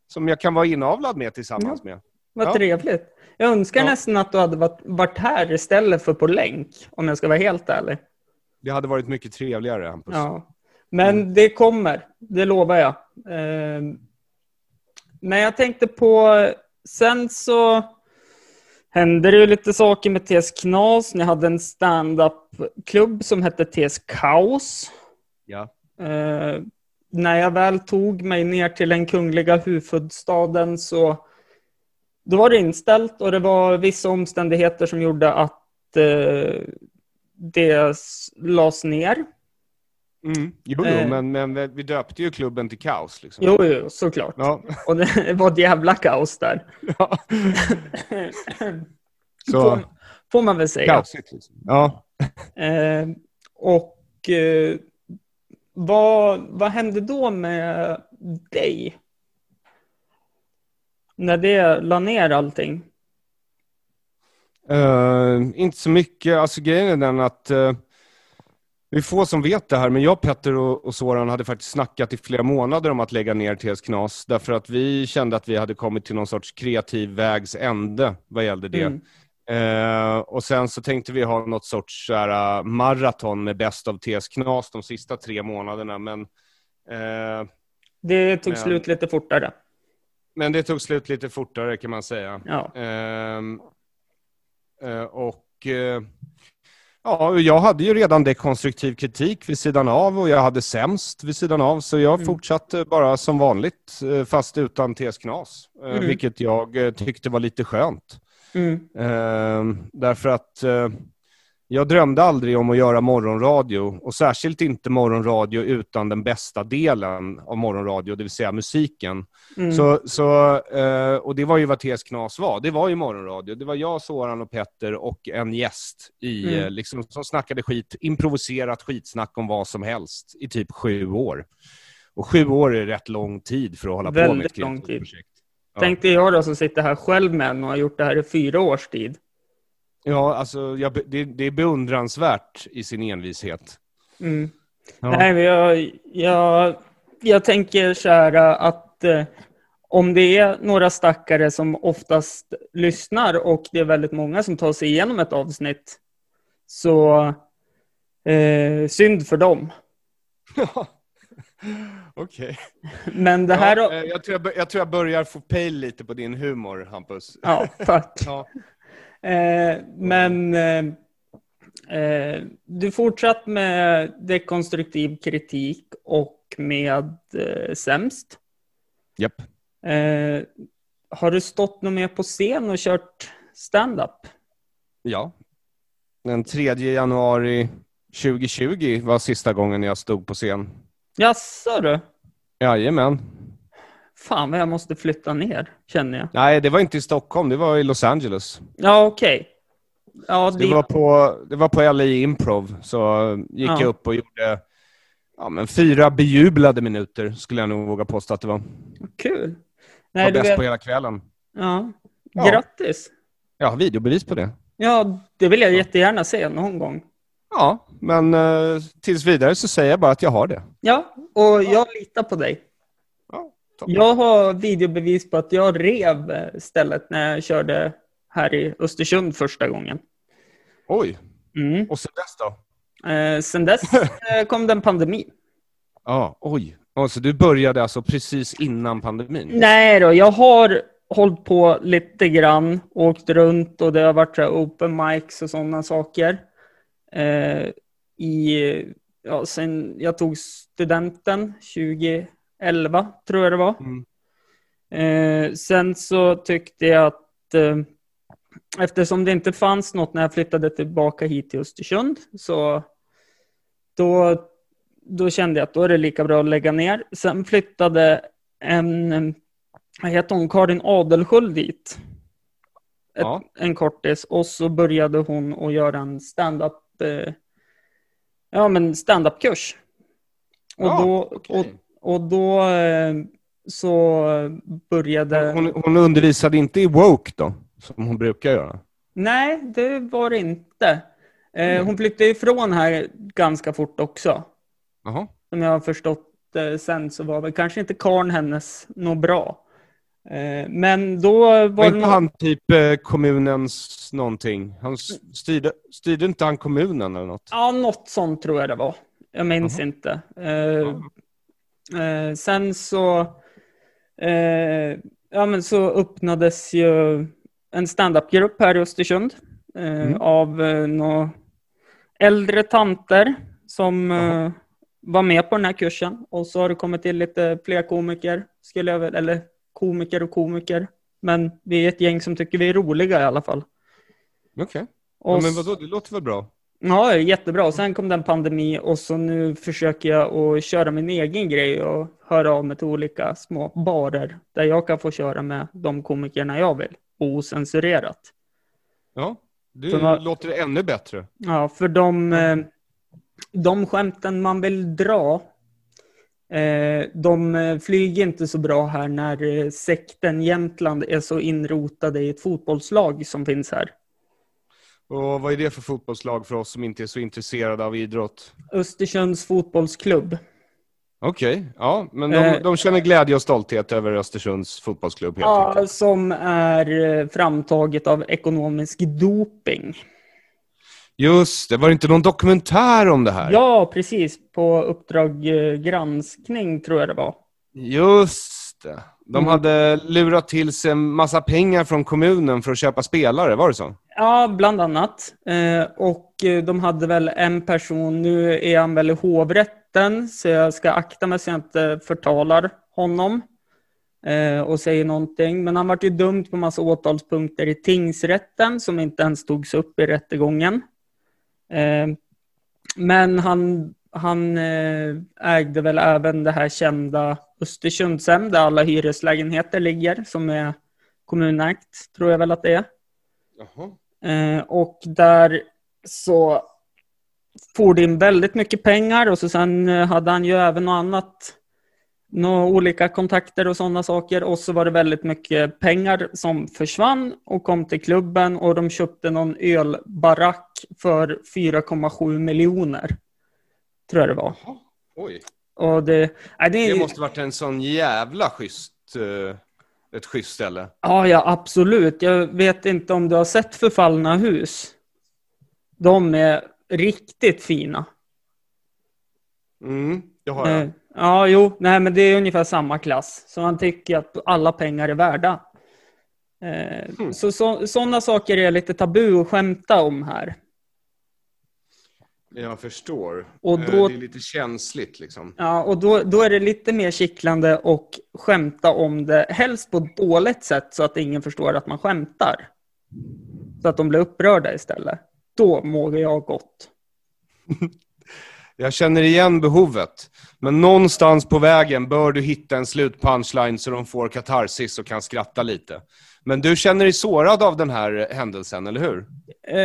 som jag kan vara inavlad med tillsammans med. vad Ja. trevligt. Jag önskar Ja. nästan att du hade varit, här istället för på länk, om jag ska vara helt ärlig. Det hade varit mycket trevligare, Hampus. Ja. Men det kommer, det lovar jag. Eh, men jag tänkte på, sen så hände det ju lite saker med TS Knas. Ni hade en stand-up-klubb som hette TS Kaos. Ja. Eh, när jag väl tog mig ner till den kungliga huvudstaden så då var det inställt och det var vissa omständigheter som gjorde att eh, det lades ner. Mm. Jo, jo Eh. men, men vi döpte ju klubben till Kaos. Liksom. Jo, jo, såklart. Ja. Och det var ett jävla kaos där. Ja. Så, Får, får man väl säga. kaosigt. Liksom. Ja. Eh, och eh, vad, vad hände då med dig? När det la ner allting? Eh, inte så mycket. Alltså grejen är den att uh, det är få som vet det här, men jag, Petter och, och Soran hade faktiskt snackat i flera månader om att lägga ner TS Knas, därför att vi kände att vi hade kommit till någon sorts kreativ vägs ände vad gällde det. Mm. Eh, och sen så tänkte vi ha något sorts uh, maraton med bäst av TS Knas de sista tre månaderna, men eh, Det tog Men- slut lite fortare. men det tog slut lite fortare kan man säga. Ja. Ehm, eh, och ja, jag hade ju redan dekonstruktiv kritik vid sidan av och jag hade sämst vid sidan av, så jag Mm. fortsatte bara som vanligt, eh, fast utan TS Knas, eh, Mm. vilket jag eh, tyckte var lite skönt. Mm. Ehm, därför att jag drömde aldrig om att göra morgonradio och särskilt inte morgonradio utan den bästa delen av morgonradio, det vill säga musiken. Mm. Så, så, eh, och det var ju vad TS Knas var. Det var ju morgonradio. Det var jag, Soran och Petter och en gäst i, Mm. eh, liksom, som snackade skit, improviserat skitsnack om vad som helst i typ sju år. Och sju år är rätt lång tid för att hålla på med Väldigt ett lång tid. projekt. Ja. Tänkte jag då som sitter här själv med en och har gjort det här i fyra års tid. Ja, alltså, jag, det, det är beundransvärt i sin envishet. Mm. Ja. Nej, men jag, jag, jag tänker så här att eh, om det är några stackare som oftast lyssnar och det är väldigt många som tar sig igenom ett avsnitt så eh, synd för dem. Okej. Men det här... Ja, eh, jag, tror jag, jag tror jag börjar få pejl lite på din humor, Hampus. Ja, tack. Ja. Eh, men eh, eh, du fortsatt med dekonstruktiv kritik och med eh, sämst. Japp. Eh, har du stått något mer på scen och kört stand-up? Ja. Den 3 januari 2020 var sista gången jag stod på scen. Jaså du? Jajamän. Fan vad jag måste flytta ner, känner jag. Nej, det var inte i Stockholm, det var i Los Angeles. Ja, okej. Ja, Det var på, det var på LA Improv, så gick Ja. jag upp och gjorde ja, men fyra bejublade minuter, skulle jag nog våga påstå att det var. kul. var Nej, du bäst vet... på hela kvällen. Ja. Ja. Grattis. Jag har videobevis på det. Ja, det vill jag jättegärna se någon gång. Ja, men eh, tills vidare så säger jag bara att jag har det. Ja, och jag litar på dig. Jag har videobevis på att jag rev stället när jag körde här i Östersund första gången. Oj, Mm. och sen dess då? Eh, sen dess eh, kom det en pandemi. Ja, oj. Ja, så du började alltså precis innan pandemin? Nej då, jag har hållit på lite grann, åkt runt och det har varit så open mics och sådana saker. Eh, I, ja, sen jag tog studenten 2011, tror jag det var. Mm. Eh, sen så tyckte jag att eh, eftersom det inte fanns något när jag flyttade tillbaka hit till Östersund så då, då kände jag att då är det lika bra att lägga ner. Sen flyttade en, vad heter hon, Karin Adelsköld dit. Ett, Ja. En kortis och så började hon att göra en stand-up eh, ja, men stand-up-kurs. Och Ja, då, okej. och, och då eh, så började... Hon, hon undervisade inte i woke då, som hon brukar göra? Nej, det var det inte. Eh, hon flyttade ifrån här ganska fort också. Jaha. Som jag har förstått eh, sen så var väl kanske inte karn hennes något bra. Men då var Var det inte nog- han typ kommunens någonting? Han styrde, styrde inte han kommunen eller något? Ja, något sånt tror jag det var. Jag minns Jaha. inte. Eh, sen så, eh, ja, men så öppnades ju en standupgrupp här i Östersund eh, Mm. av eh, några äldre tanter som eh, var med på den här kursen. Och så har det kommit till lite fler komiker, skulle jag väl, eller komiker och komiker. Men vi är ett gäng som tycker vi är roliga i alla fall. Okej. Och Ja, men vadå, det låter väl bra? Ja, jättebra. Och Sen kom den pandemi och så nu försöker jag att köra min egen grej och höra av mig till olika små barer där jag kan få köra med de komikerna jag vill, ocensurerat. Ja, det vad- låter ännu bättre. Ja, för de, eh, de skämten man vill dra, eh, de eh, flyger inte så bra här när sekten Jämtland är så inrotade i ett fotbollslag som finns här. Och vad är det för fotbollslag för oss som inte är så intresserade av idrott? Östersunds fotbollsklubb. Okej, ja, men de, Eh. de känner glädje och stolthet över Östersunds fotbollsklubb helt Ja, enkelt. som är eh, framtaget av ekonomisk doping. Just det, var det inte någon dokumentär om det här? Ja, precis. På Uppdrag eh, granskning tror jag det var. Just det. De Mm. hade lurat till sig en massa pengar från kommunen för att köpa spelare, var det så? Ja, bland annat. Eh, och eh, de hade väl en person, nu är han väl i hovrätten, så jag ska akta mig så jag inte förtalar honom eh, och säger någonting. Men han vart ju dömd på massa åtalspunkter i tingsrätten som inte ens togs upp i rättegången. Men han, han ägde väl även det här kända Östersundshem där alla hyreslägenheter ligger, som är kommunägt, tror jag väl att det är. Jaha. Eh, och där så får det in väldigt mycket pengar och så sen eh, hade han ju även något annat, några olika kontakter och sådana saker och så var det väldigt mycket pengar som försvann och kom till klubben och de köpte någon ölbarack för 4,7 miljoner. Tror jag det var. Oj. Och det, nej, det, Det måste varit en sån jävla schysst, eh, ett schysst ställe. Ja, ja, absolut. Jag vet inte om du har sett Förfallna hus. De är riktigt fina. Mm, det har jag. Eh, Ja, jo, nej, men det är ungefär samma klass. Så man tycker att alla pengar är värda. Så, så sådana saker är lite tabu att skämta om här. Jag förstår. Och Eh, då- Det är lite känsligt liksom. Ja, och då, då är det lite mer kittlande och skämta om det, helst på ett dåligt sätt så att ingen förstår att man skämtar. Så att de blir upprörda istället. Då mår jag gott. Jag känner igen behovet. Men någonstans på vägen bör du hitta en slutpunchline så de får katarsis och kan skratta lite. Men du känner dig sårad av den här händelsen, eller hur? Eh,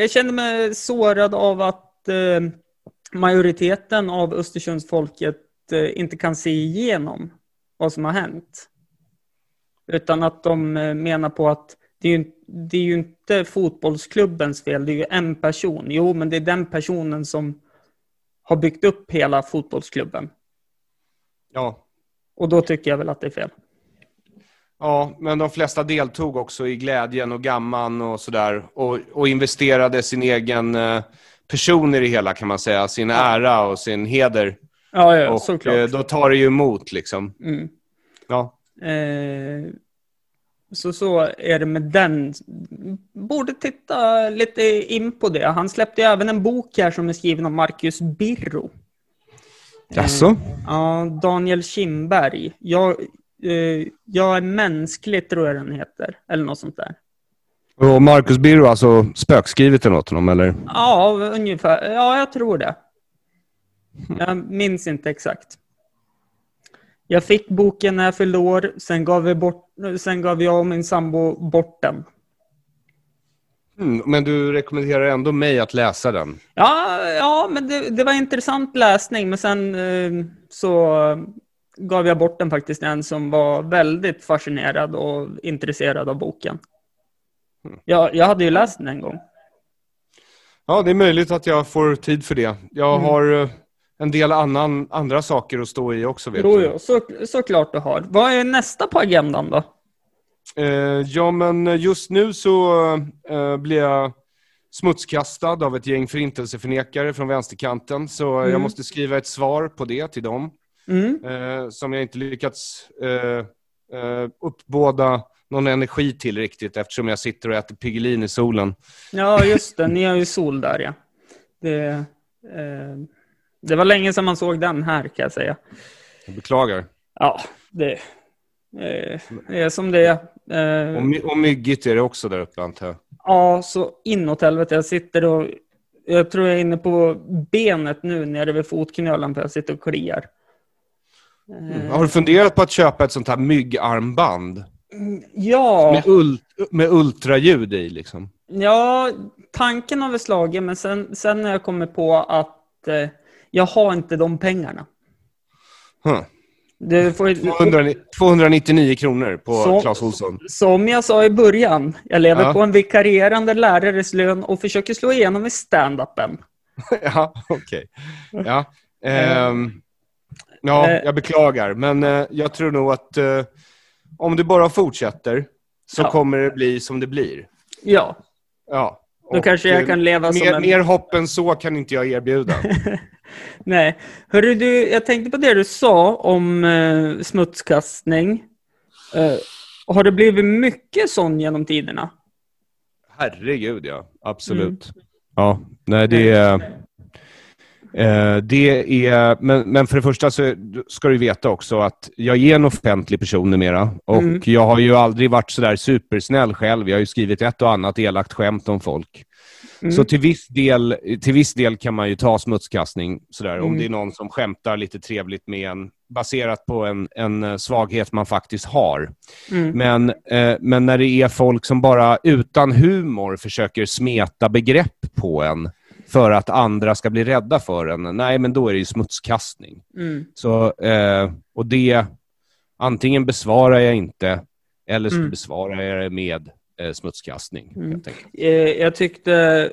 jag känner mig sårad av att majoriteten av Östersundsfolket eh, inte kan se igenom vad som har hänt. Utan att de eh, menar på att det är ju, det är ju inte fotbollsklubbens fel, det är ju en person. Jo, men det är den personen som har byggt upp hela fotbollsklubben. Ja. Och då tycker jag väl att det är fel. Ja, men de flesta deltog också i glädjen och gamman och sådär. Och, och investerade sin egen eh, person i det hela kan man säga. Sin ära och sin heder. Ja, ja och såklart. eh, då tar det ju emot liksom. Mm. Ja. Eh, så så är det med den. Borde titta lite in på det. Han släppte även en bok här som är skriven av Marcus Birro. Jaså? Ja, Daniel Kindberg. Jag, eh, jag är mänsklig, tror jag den heter. Eller något sånt där. Och Marcus Birro alltså spökskrivit den åt honom, eller? Ja, ungefär. Ja, jag tror det. Jag minns inte exakt. Jag fick boken när jag fyllde år, sen gav, vi bort, sen gav jag och min sambo bort den. Mm, men du rekommenderar ändå mig att läsa den? Ja, ja men det, det var intressant läsning, men sen eh, så gav jag bort den faktiskt till en som var väldigt fascinerad och intresserad av boken. Jag, jag hade ju läst den en gång. Ja, det är möjligt att jag får tid för det. Jag Mm. har eh, en del annan, andra saker att stå i också, vet Jo, jo, så, såklart du har. Vad är nästa på agendan då? Eh, ja, men just nu så eh, blir jag smutskastad av ett gäng förintelseförnekare från vänsterkanten. Så Mm. jag måste skriva ett svar på det till dem. Mm. Eh, som jag inte lyckats eh, eh, uppbåda någon energi till riktigt eftersom jag sitter och äter Piggelin i solen. Ja, just det. Ni har ju sol där, ja. Det, eh, det var länge sedan man såg den här, kan jag säga. Jag beklagar. Ja, det, eh, är som det är. Och, Eh, my- och myggigt är det också där uppe, antar jag. ja, så inåt helvete. Jag sitter och... Jag tror jag är inne på benet nu nere vid fotknölen för jag sitter och kliar. Eh, Har du funderat på att köpa ett sånt här myggarmband? Ja, Med, ult med ultraljud i liksom. ja, tanken har väl slagit, men sen, sen när jag kommer på att eh, jag har inte de pengarna. Huh. Du får, 200, 299 kronor på Så- Clas Ohlson. Som jag sa i början, jag lever Ja. på en vikarierande lärares lön och försöker slå igenom i stand-upen. ja, okej. Ja. Ehm, ja, Eh. jag beklagar, men eh, jag tror nog att om du bara fortsätter så Ja. kommer det bli som det blir. Ja, Ja. då kanske jag kan leva som mer, en... mer hopp än så kan inte jag erbjuda. Nej. Hörru du, jag tänkte på det du sa om eh, smutskastning. Eh, har det blivit mycket sån genom tiderna? Herregud, ja. Absolut. Ja, nej det är... Eh, det är men, men för det första så ska du veta också att jag är en offentlig person numera. Och Mm. jag har ju aldrig varit sådär supersnäll själv. Jag har ju skrivit ett och annat elakt skämt om folk. Mm. Så till viss, del, till viss del kan man ju ta smutskastning sådär, om Mm. det är någon som skämtar lite trevligt med en baserat på en, en eh, svaghet man faktiskt har. Mm. Men, eh, men när det är folk som bara utan humor försöker smeta begrepp på en för att andra ska bli rädda för en, nej men då är det ju smutskastning. Mm. Så, eh, och det, antingen besvarar jag inte eller så Mm. besvarar jag det med eh, smutskastning. Mm. Enkelt. Eh, jag tyckte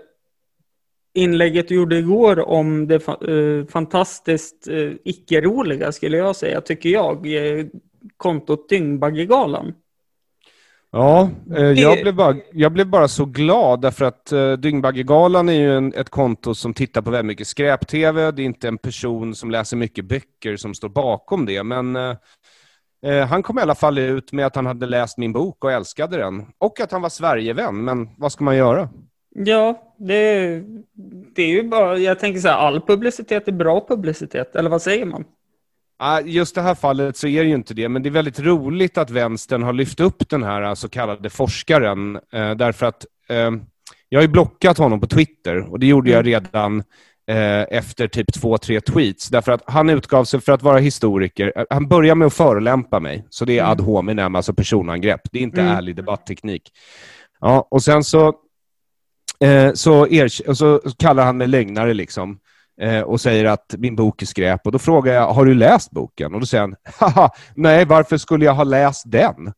inlägget du gjorde igår om det eh, fantastiskt eh, icke-roliga, skulle jag säga, tycker jag, eh, kontot Dyngbaggegalan. Ja, eh, jag, blev bara, jag blev bara så glad därför att eh, Dyngbaggegalan är ju en, ett konto som tittar på väldigt mycket skräp-tv. Det är inte en person som läser mycket böcker som står bakom det, men eh, eh, han kom i alla fall ut med att han hade läst min bok och älskade den. Och att han var Sverigevän, men vad ska man göra? Ja, det, det är ju bara, jag tänker så här, all publicitet är bra publicitet, eller vad säger man? Just det här fallet så är det ju inte det, men det är väldigt roligt att vänstern har lyft upp den här så kallade forskaren, eh, därför att eh, jag har ju blockat honom på Twitter och det gjorde jag redan eh, efter typ två, tre tweets, därför att han utgav sig för att vara historiker. Eh, Han börjar med att förolämpa mig, så det är ad hominem, alltså personangrepp. Det är inte Mm. ärlig debattteknik. Ja, och sen så, eh, så, så kallar han mig lögnare liksom eh, och säger att min bok är skräp. Och då frågar jag, har du läst boken? Och då säger han, haha, nej, varför skulle jag ha läst den?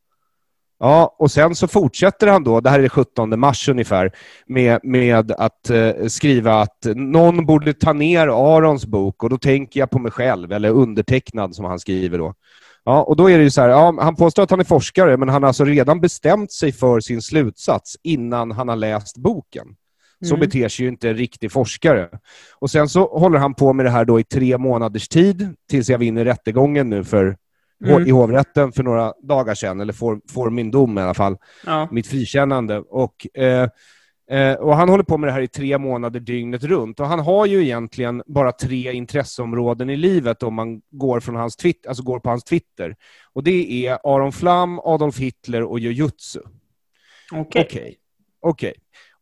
Ja, och sen så fortsätter han då, det här är 17 mars ungefär, med, med att eh, skriva att någon borde ta ner Arons bok och då tänker jag på mig själv, eller undertecknad som han skriver då. Ja, och då är det ju så här, ja, han påstår att han är forskare, men han har alltså redan bestämt sig för sin slutsats innan han har läst boken. Så mm. beter sig ju inte en riktig forskare. Och Sen så håller han på med det här då i tre månaders tid, tills jag vinner rättegången nu för, mm. i hovrätten för några dagar sedan, eller får, får min dom i alla fall, ja. mitt frikännande. Och, eh, eh, och Han håller på med det här i tre månader dygnet runt. Och Han har ju egentligen bara tre intresseområden i livet om man går, från hans twitter, alltså går på hans Twitter. Och Det är Aron Flam, Adolf Hitler och jujutsu. Okej. Okay. Okay. okay.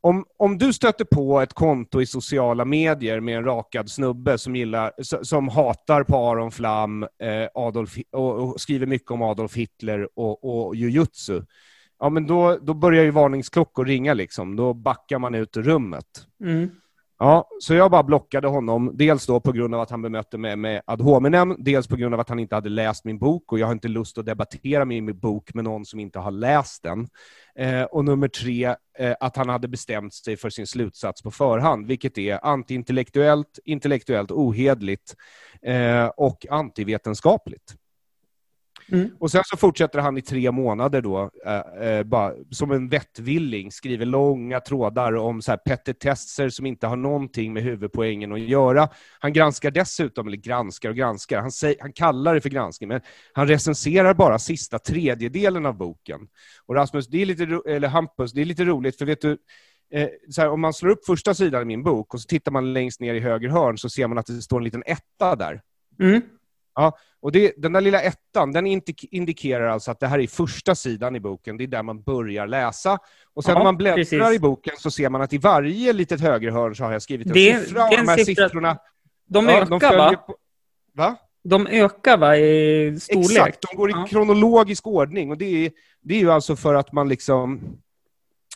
Om, om du stöter på ett konto i sociala medier med en rakad snubbe som, gillar, som hatar på Aron Flam eh, Adolf, och, och, skriver mycket om Adolf Hitler och, och jujutsu, ja, men då, då börjar ju varningsklockor ringa. Liksom. Då backar man ut ur rummet. Mm. Ja, så jag bara blockade honom, dels då på grund av att han bemötte mig med ad hominem, dels på grund av att han inte hade läst min bok och jag har inte lust att debattera min bok med någon som inte har läst den. Eh, och nummer tre, eh, att han hade bestämt sig för sin slutsats på förhand, vilket är antiintellektuellt, intellektuellt ohedligt eh, och antivetenskapligt. Mm. Och sen så fortsätter han i tre månader då, eh, eh, bara, som en vettvilling, skriver långa trådar om så här petitesser som inte har någonting med huvudpoängen att göra. Han granskar dessutom, eller granskar och granskar, han, säger, han kallar det för granskning, men han recenserar bara sista tredjedelen av boken. Och Rasmus, det är lite, eller Hampus, det är lite roligt, för vet du, eh, här, om man slår upp första sidan i min bok och så tittar man längst ner i höger hörn så ser man att det står en liten etta där. Mm. Ja, och det, den där lilla ettan, den indikerar alltså att det här är första sidan i boken, det är där man börjar läsa. Och sen ja, när man bläddrar precis. i boken så ser man att i varje litet högerhörn så har jag skrivit en det, siffra, och de här siffra, siffrorna... De ja, ökar de va? På, va? De ökar va, i storlek? Exakt, de går i ja. kronologisk ordning. Och det är, det är ju alltså för att man liksom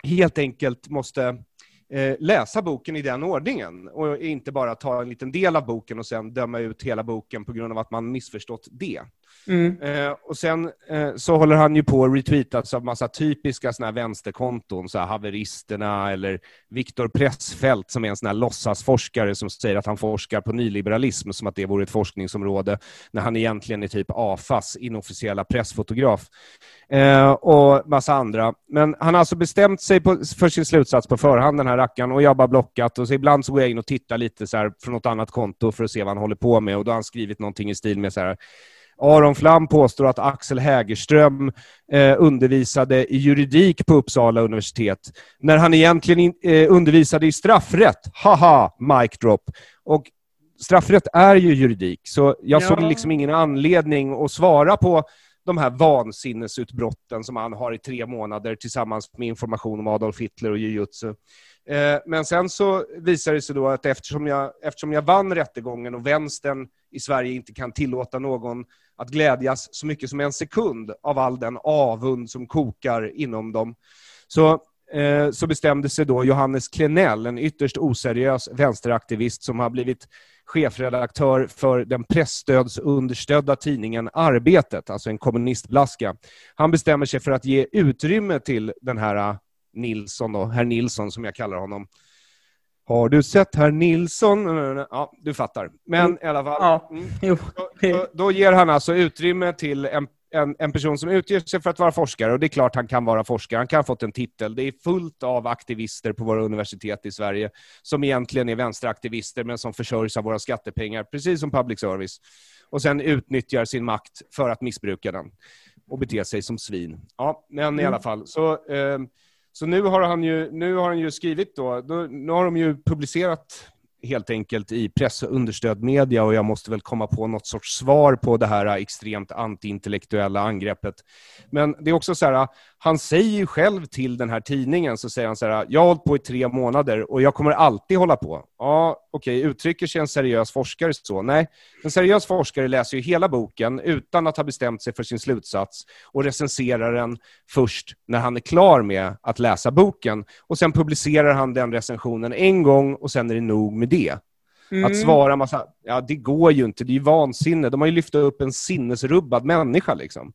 helt enkelt måste Eh, läsa boken i den ordningen och inte bara ta en liten del av boken och sen döma ut hela boken på grund av att man missförstått det. Mm. Eh, och sen eh, så håller han ju på att retweetas av massa typiska såna här vänsterkonton, så här haveristerna eller Viktor Pressfeldt som är en sån här låtsasforskare som säger att han forskar på nyliberalism som att det vore ett forskningsområde, när han egentligen är typ AFAs inofficiella pressfotograf. Eh, och massa andra. Men han har alltså bestämt sig på, för sin slutsats på förhand, den här rackaren, och jag har bara blockat. Och så ibland så går jag in och tittar lite så här från något annat konto för att se vad han håller på med. Och då har han skrivit någonting i stil med så här Aron Flam påstår att Axel Hägerström eh, undervisade i juridik på Uppsala universitet, när han egentligen in, eh, undervisade i straffrätt. Haha, mic drop. Och straffrätt är ju juridik, så jag ja. såg liksom ingen anledning att svara på de här vansinnesutbrotten som han har i tre månader tillsammans med information om Adolf Hitler och jujutsu. Eh, men sen så visar det sig då att eftersom jag, eftersom jag vann rättegången och vänstern i Sverige inte kan tillåta någon att glädjas så mycket som en sekund av all den avund som kokar inom dem, så, eh, så bestämde sig då Johannes Klenell, en ytterst oseriös vänsteraktivist som har blivit chefredaktör för den pressstödsunderstödda tidningen Arbetet, alltså en kommunistblaska. Han bestämmer sig för att ge utrymme till den här eh, Nilsson, då, herr Nilsson som jag kallar honom. Har du sett herr Nilsson? Ja, du fattar. Men mm. i alla fall. Ja. Mm, då, då, ger han alltså utrymme till en en, en person som utger sig för att vara forskare, och det är klart han kan vara forskare, han kan ha fått en titel. Det är fullt av aktivister på våra universitet i Sverige som egentligen är vänsteraktivister, men som försörjs av våra skattepengar, precis som public service, och sen utnyttjar sin makt för att missbruka den och bete sig som svin. Ja, men mm. i alla fall. Så, eh, så nu, har han ju, nu har han ju skrivit då, då, nu har de ju publicerat helt enkelt i press och understödd media och jag måste väl komma på något sorts svar på det här extremt antiintellektuella angreppet. Men det är också så här, han säger ju själv till den här tidningen, så säger han så här, jag har hållit på i tre månader och jag kommer alltid hålla på. Ja, okej, okay, uttrycker sig en seriös forskare så? Nej, en seriös forskare läser ju hela boken utan att ha bestämt sig för sin slutsats och recenserar den först när han är klar med att läsa boken. Och sen publicerar han den recensionen en gång och sen är det nog med det. Mm. Att svara massa, ja det går ju inte, det är ju vansinne. De har ju lyft upp en sinnesrubbad människa liksom.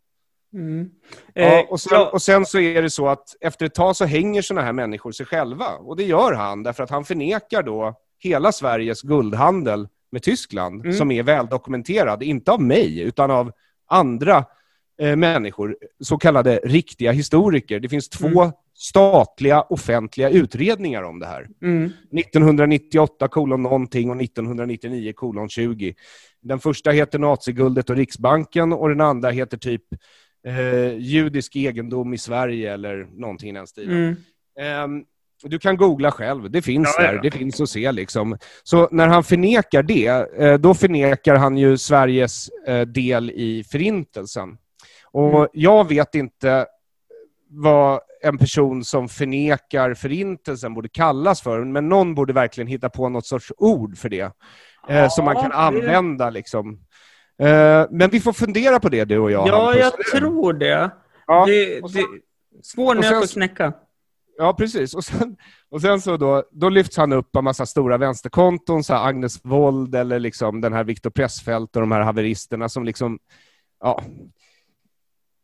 Mm. Ja, Eh, och, sen, ja, och sen så är det så att efter ett tag så hänger sådana här människor sig själva. Och det gör han därför att han förnekar då hela Sveriges guldhandel med Tyskland, Mm. som är väldokumenterad, inte av mig, utan av andra eh, människor, så kallade riktiga historiker. Det finns två Mm. statliga offentliga utredningar om det här. mm, 1998 kolon någonting och 1999 kolon 20. Den första heter Naziguldet och Riksbanken och den andra heter typ eh, judisk egendom i Sverige eller någonting i den stilen. mm, Ehm, du kan googla själv, det finns Ja, ja. där, det finns att se liksom. Så när han förnekar det, eh, då förnekar han ju Sveriges eh, del i förintelsen. Och Mm. jag vet inte vad en person som förnekar förintelsen borde kallas för, men någon borde verkligen hitta på något sorts ord för det, eh, som man kan Ja, det- använda liksom. Eh, men vi får fundera på det du och jag, ja, jag tror det. Ja, det, och det sen- svår nöt sen- att knäcka. Ja, precis. Och sen, och sen så då, då lyfts han upp av massa stora vänsterkonton, så här Agnes Wold eller liksom den här Viktor Pressfeldt och de här haveristerna som liksom, ja,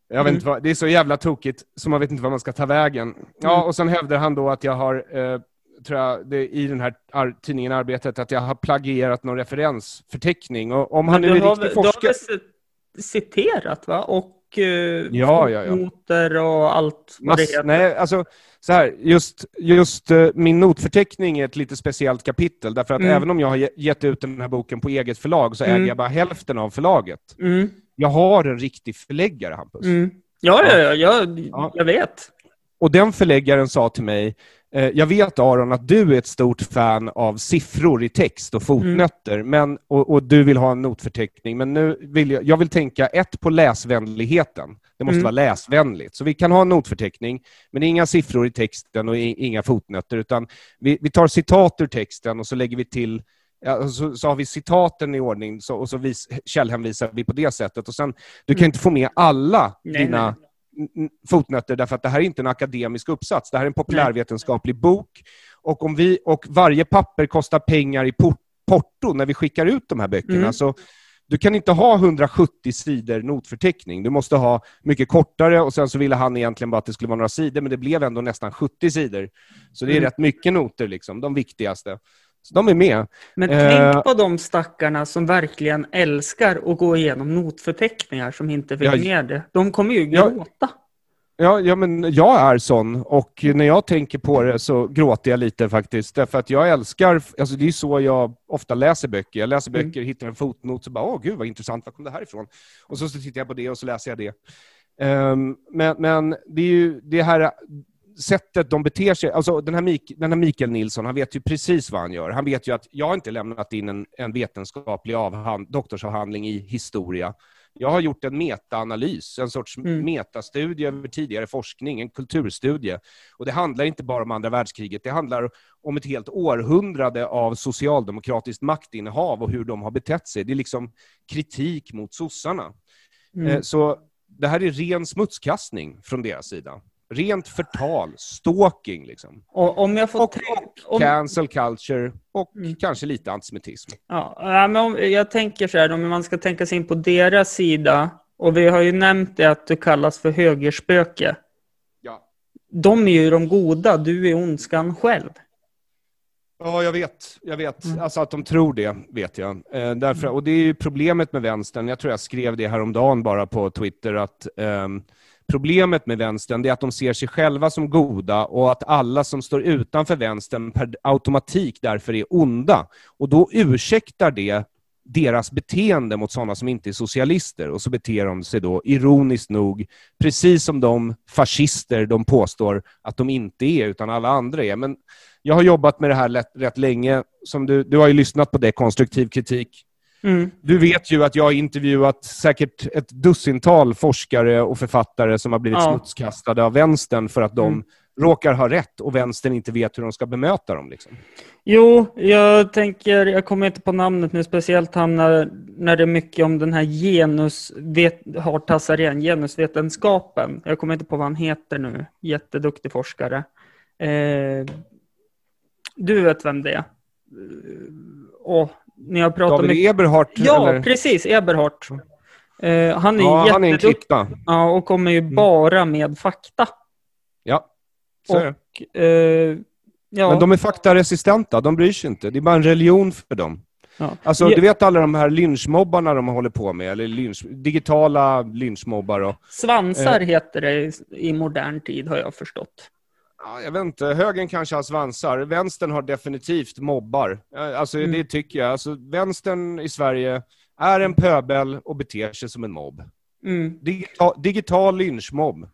jag vet Mm. inte vad, det är så jävla tokigt så man vet inte vad man ska ta vägen. Ja, Mm. och sen hävdar han då att jag har, eh, tror jag, det, i den här ar- tidningen Arbetet, att jag har plagierat någon referensförteckning. Och om han är har, riktig väl- du har forskare... citerat va? Och eh, Ja, ja, ja. och allt vad det Mass, heter. nej, alltså så här, just, just eh, min notförteckning är ett lite speciellt kapitel, därför att Mm. även om jag har ge- gett ut den här boken på eget förlag så Mm. äger jag bara hälften av förlaget. Mm, Jag har en riktig förläggare, Hampus. mm. Ja, ja, ja, jag, Ja. jag vet. Och den förläggaren sa till mig, eh, jag vet Aron att du är ett stort fan av siffror i text och fotnötter, men, och, och du vill ha en notförteckning, men nu vill jag, jag vill tänka ett på läsvänligheten. Det måste Mm. vara läsvänligt. Så vi kan ha en notförteckning, men inga siffror i texten och inga fotnötter, utan vi, vi tar citat ur texten och så lägger vi till Ja, så, så har vi citaten i ordning så, och så vis, källhänvisar vi på det sättet. Och sen, du kan Mm. inte få med alla Nej, dina nej. n- n- fotnötter därför att det här är inte en akademisk uppsats. Det här är en populärvetenskaplig bok. Och, om vi, och varje papper kostar pengar i por- porto när vi skickar ut de här böckerna. Mm. Så du kan inte ha 170 sidor notförteckning. Du måste ha mycket kortare och sen så ville han egentligen bara att det skulle vara några sidor, men det blev ändå nästan 70 sidor. Så det är Mm. rätt mycket noter, liksom, de viktigaste. Så de är med. Men Eh. tänk på de stackarna som verkligen älskar att gå igenom notförteckningar som inte Ja, med det. De kommer ju Ja. gråta. Ja, ja, men jag är sån och när jag tänker på det så gråter jag lite faktiskt. Därför att jag älskar, alltså det är så jag ofta läser böcker. Jag läser Mm. böcker, hittar en fotnot och bara åh gud vad intressant, var kom det här ifrån? Och så, så tittar jag på det och så läser jag det. Ehm, men, men det är ju det här sättet de beter sig, alltså den här, Mik, den här Mikael Nilsson, han vet ju precis vad han gör. Han vet ju att jag har inte lämnat in en, en vetenskaplig avhand, doktorsavhandling i historia. Jag har gjort en metaanalys, en sorts Mm. metastudie över tidigare forskning, en kulturstudie. Och det handlar inte bara om andra världskriget, det handlar om ett helt århundrade av socialdemokratiskt maktinnehav och hur de har betett sig. Det är liksom kritik mot sossarna. Mm. Eh, Så det här är ren smutskastning från deras sida. Rent förtal, stalking liksom. Och om jag får Och, och cancel culture och Mm. kanske lite antisemitism. ja, men om, jag tänker så här, om man ska tänka sig in på deras sida, och vi har ju nämnt det att du kallas för högerspöke. Ja. De är ju de goda, du är ondskan själv. Ja, jag vet. Jag vet. Mm. Alltså att de tror det, vet jag. Eh, därför, och det är ju problemet med vänstern. Jag tror jag skrev det häromdagen bara på Twitter, att ehm, problemet med vänstern är att de ser sig själva som goda och att alla som står utanför vänstern per automatik därför är onda. Och då ursäktar det deras beteende mot sådana som inte är socialister och så beter de sig då ironiskt nog precis som de fascister de påstår att de inte är utan alla andra är. Men jag har jobbat med det här lätt, rätt länge. Som du, du har ju lyssnat på det, konstruktiv kritik. Mm. Du vet ju att jag har intervjuat säkert ett dussintal forskare och författare som har blivit Ja. smutskastade av vänstern för att de Mm. råkar ha rätt och vänstern inte vet hur de ska bemöta dem. Liksom. Jo, jag tänker, jag kommer inte på namnet nu, speciellt han när, när det är mycket om den här genus, vet, har genusvetenskapen. Jag kommer inte på vad han heter nu, jätteduktig forskare. Eh, du vet vem det är? Och ni har pratat David mycket... Eberhardt? Ja, eller? precis, Eberhardt. Eh, han är Ja, han är en klippa. ja, och kommer ju bara med fakta. Ja, så är det. Eh, ja, Men de är faktaresistenta, de bryr sig inte. Det är bara en religion för dem. ja. Alltså, du vet alla de här lynchmobbarna de håller på med, eller lynch, digitala lynchmobbar och... Svansar eh, heter det i modern tid, har jag förstått. Ja, jag vet inte, högern kanske har svansar. Vänstern har definitivt mobbar. Alltså, Mm. Det tycker jag. Alltså, vänstern i Sverige är en pöbel och beter sig som en mobb. Mm. Digital, digital lynchmobb.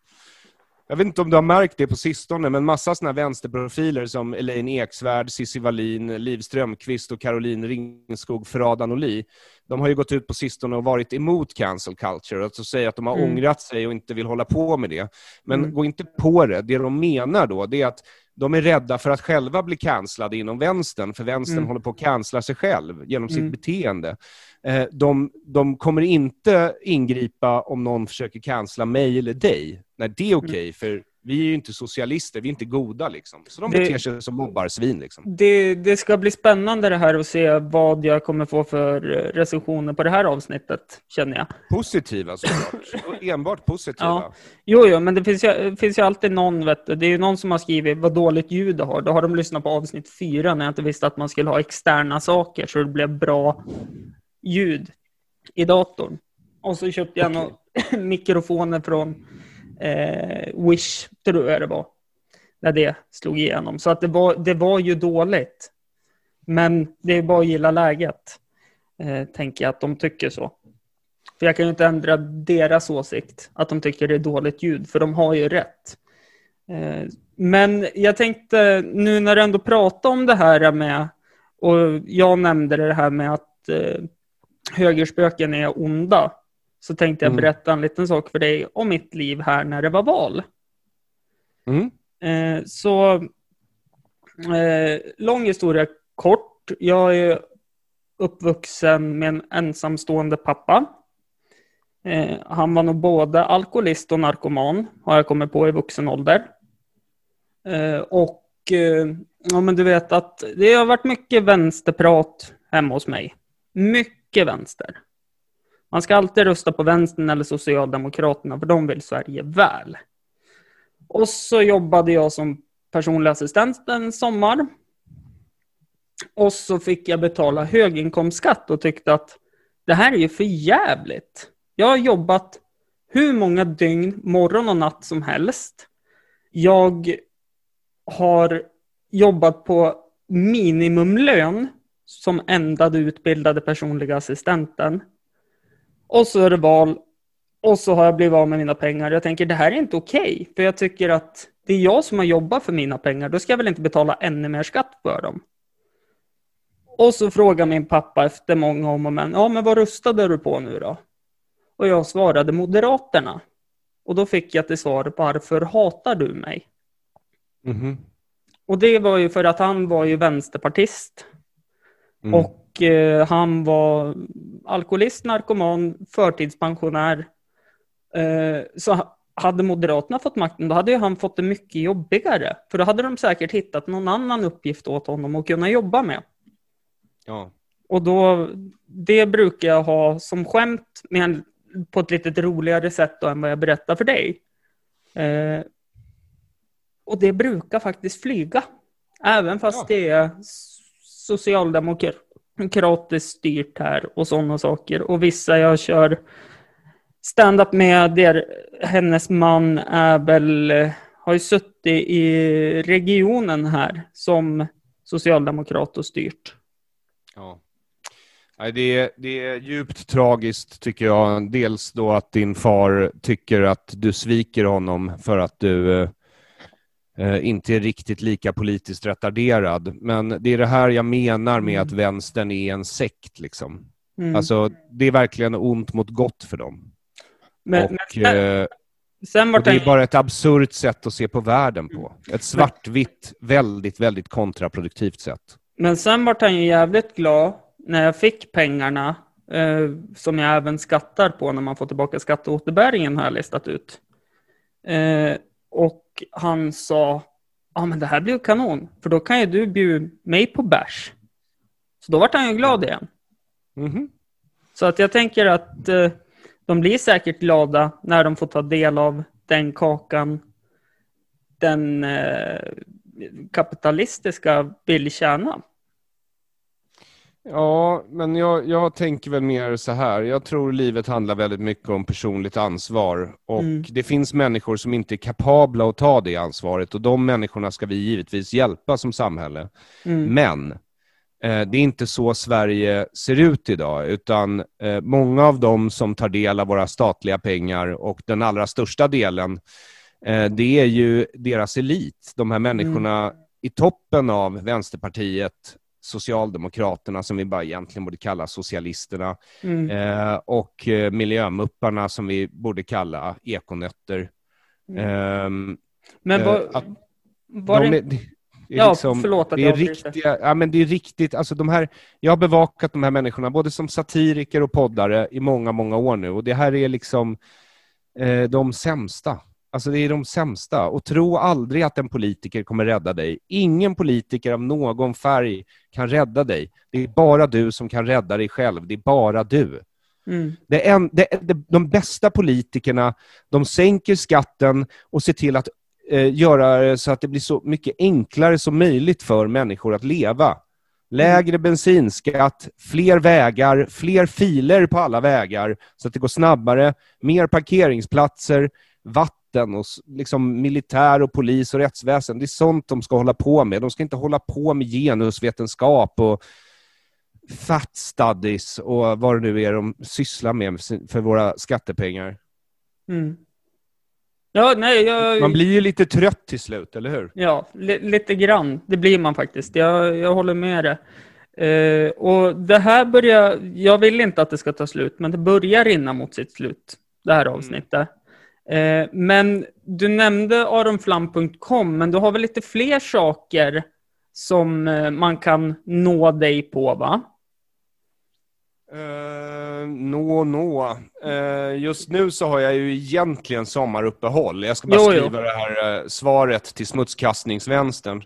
Jag vet inte om du har märkt det på sistone, men massa såna här vänsterprofiler som Elaine Eksvärd, Cissi Wallin, Liv Strömquist och Caroline Ringskog Ferrada Norli, de har ju gått ut på sistone och varit emot cancel culture, alltså säger att de har Mm. ångrat sig och inte vill hålla på med det. Men Mm. gå inte på det. Det de menar då, det är att de är rädda för att själva bli cancellade inom vänstern, för vänstern Mm. håller på att cancella sig själv genom sitt Mm. beteende. Eh, de, de kommer inte ingripa om någon försöker cancella mig eller dig. Nej, det är Mm. okej, för vi är ju inte socialister, vi är inte goda. Liksom. Så de Det- beter sig som mobbarsvin. Liksom. Det, det ska bli spännande det här att se vad jag kommer få för eh, recensioner på det här avsnittet, känner jag. Positiva såklart. Enbart positiva. Ja. Jo, jo, men det finns ju, finns ju alltid någon, vet du, det är ju någon som har skrivit vad dåligt ljud du har. Då har de lyssnat på avsnitt fyra när jag inte visste att man skulle ha externa saker så det blev bra ljud i datorn. Och så köpte jag några mikrofoner från eh, Wish, tror jag det var, när det slog igenom. Så att det var, det var ju dåligt. Men det är bara att gilla läget, eh, tänker jag att de tycker så. För jag kan ju inte ändra deras åsikt, att de tycker det är dåligt ljud, för de har ju rätt. Eh, Men jag tänkte, nu när du ändå pratar om det här med, och jag nämnde det här med att eh, högerspöken är onda, så tänkte jag Mm. berätta en liten sak för dig om mitt liv här när det var val. Mm. Eh, så, eh, lång historia kort. Jag är uppvuxen med en ensamstående pappa. Eh, han var nog både alkoholist och narkoman, har jag kommit på i vuxen ålder. Eh, och eh, ja, men du vet att det har varit mycket vänsterprat hemma hos mig. Mycket vänster. Man ska alltid rösta på vänstern eller Socialdemokraterna, för de vill Sverige väl. Och så jobbade jag som personlig assistent en sommar. Och så fick jag betala höginkomstskatt och tyckte att det här är ju för jävligt. Jag har jobbat hur många dygn, morgon och natt som helst. Jag har jobbat på minimumlön som enda utbildade personliga assistenten. Och så är det val och så har jag blivit av med mina pengar. Jag tänker det här är inte okej. för jag tycker att det är jag som har jobbat för mina pengar. Då ska jag väl inte betala ännu mer skatt för dem. Och så frågar min pappa efter många om och men. Ja, men vad röstade du på nu då? Och jag svarade Moderaterna. Och då fick jag till svar, varför hatar du mig? Mhm. Och det var ju för att han var ju vänsterpartist. Mm. Och eh, han var alkoholist, narkoman, förtidspensionär. Eh, så ha- hade Moderaterna fått makten, då hade han fått det mycket jobbigare. För då hade de säkert hittat någon annan uppgift åt honom att kunna jobba med. Ja. Och då, det brukar jag ha som skämt, men på ett lite roligare sätt än vad jag berättar för dig. Eh, och det brukar faktiskt flyga. Även fast Ja. det är kroatiskt styrt här och sådana saker. Och vissa jag kör stand-up med, där hennes man är väl, har ju suttit i regionen här som socialdemokrat och styrt. Ja. Det, är, det är djupt tragiskt tycker jag. Dels då att din far tycker att du sviker honom för att du eh, inte är riktigt lika politiskt retarderad. Men det är det här jag menar med att vänstern är en sekt. Liksom. Mm. Alltså, det är verkligen ont mot gott för dem. men, och, men sen, eh, och det är bara ett absurt sätt att se på världen på. Ett svartvitt, väldigt, väldigt kontraproduktivt sätt. Men sen vart han ju jävligt glad när jag fick pengarna eh, som jag även skattar på när man får tillbaka skatteåterbäringen har jag listat ut. Eh, och han sa, ja men det här blir ju kanon, för då kan ju du bjuda mig på bärs. Så då vart han ju glad igen. Mhm. Så att jag tänker att eh, de blir säkert glada när de får ta del av den kakan den eh, kapitalistiska vill tjäna. Ja, men jag, jag tänker väl mer så här. Jag tror livet handlar väldigt mycket om personligt ansvar. Och mm. det finns människor som inte är kapabla att ta det ansvaret. Och de människorna ska vi givetvis hjälpa som samhälle. Mm. Men eh, det är inte så Sverige ser ut idag. Utan eh, många av dem som tar del av våra statliga pengar och den allra största delen, eh, det är ju deras elit. De här människorna mm. i toppen av Vänsterpartiet Socialdemokraterna, som vi bara egentligen borde kalla socialisterna, mm. eh, och eh, miljömupparna, som vi borde kalla ekonötter. Mm. Eh, men vad... Eh, var de, det... det ja, liksom, förlåt att det är jag riktiga, ja, men det är riktigt, alltså de här, Jag har bevakat de här människorna, både som satiriker och poddare, i många, många år nu. Och det här är liksom eh, de sämsta. Alltså det är de sämsta. Och tro aldrig att en politiker kommer rädda dig. Ingen politiker av någon färg kan rädda dig. Det är bara du som kan rädda dig själv. Det är bara du. Mm. Det en, det, det, de bästa politikerna, de sänker skatten och ser till att eh, göra så att det blir så mycket enklare som möjligt för människor att leva. Lägre bensinskatt, fler vägar, fler filer på alla vägar så att det går snabbare, mer parkeringsplatser, vatten staten och liksom militär och polis och rättsväsen. Det är sånt de ska hålla på med. De ska inte hålla på med genusvetenskap och fat studies och vad det nu är de sysslar med för våra skattepengar. Mm. Ja, nej, jag... Man blir ju lite trött till slut, eller hur? Ja, li lite grann. Det blir man faktiskt. Jag, jag håller med dig. Uh, och det här börjar, jag vill inte att det ska ta slut, men det börjar rinna mot sitt slut, det här mm. avsnittet. Mm. Eh, men du nämnde aronflam.com, men du har väl lite fler saker som eh, man kan nå dig på, va? Uh, nå, nå. Uh, just nu så har jag ju egentligen sommaruppehåll. Jag ska bara jo, skriva jo. det här uh, svaret till smutskastningsvänstern.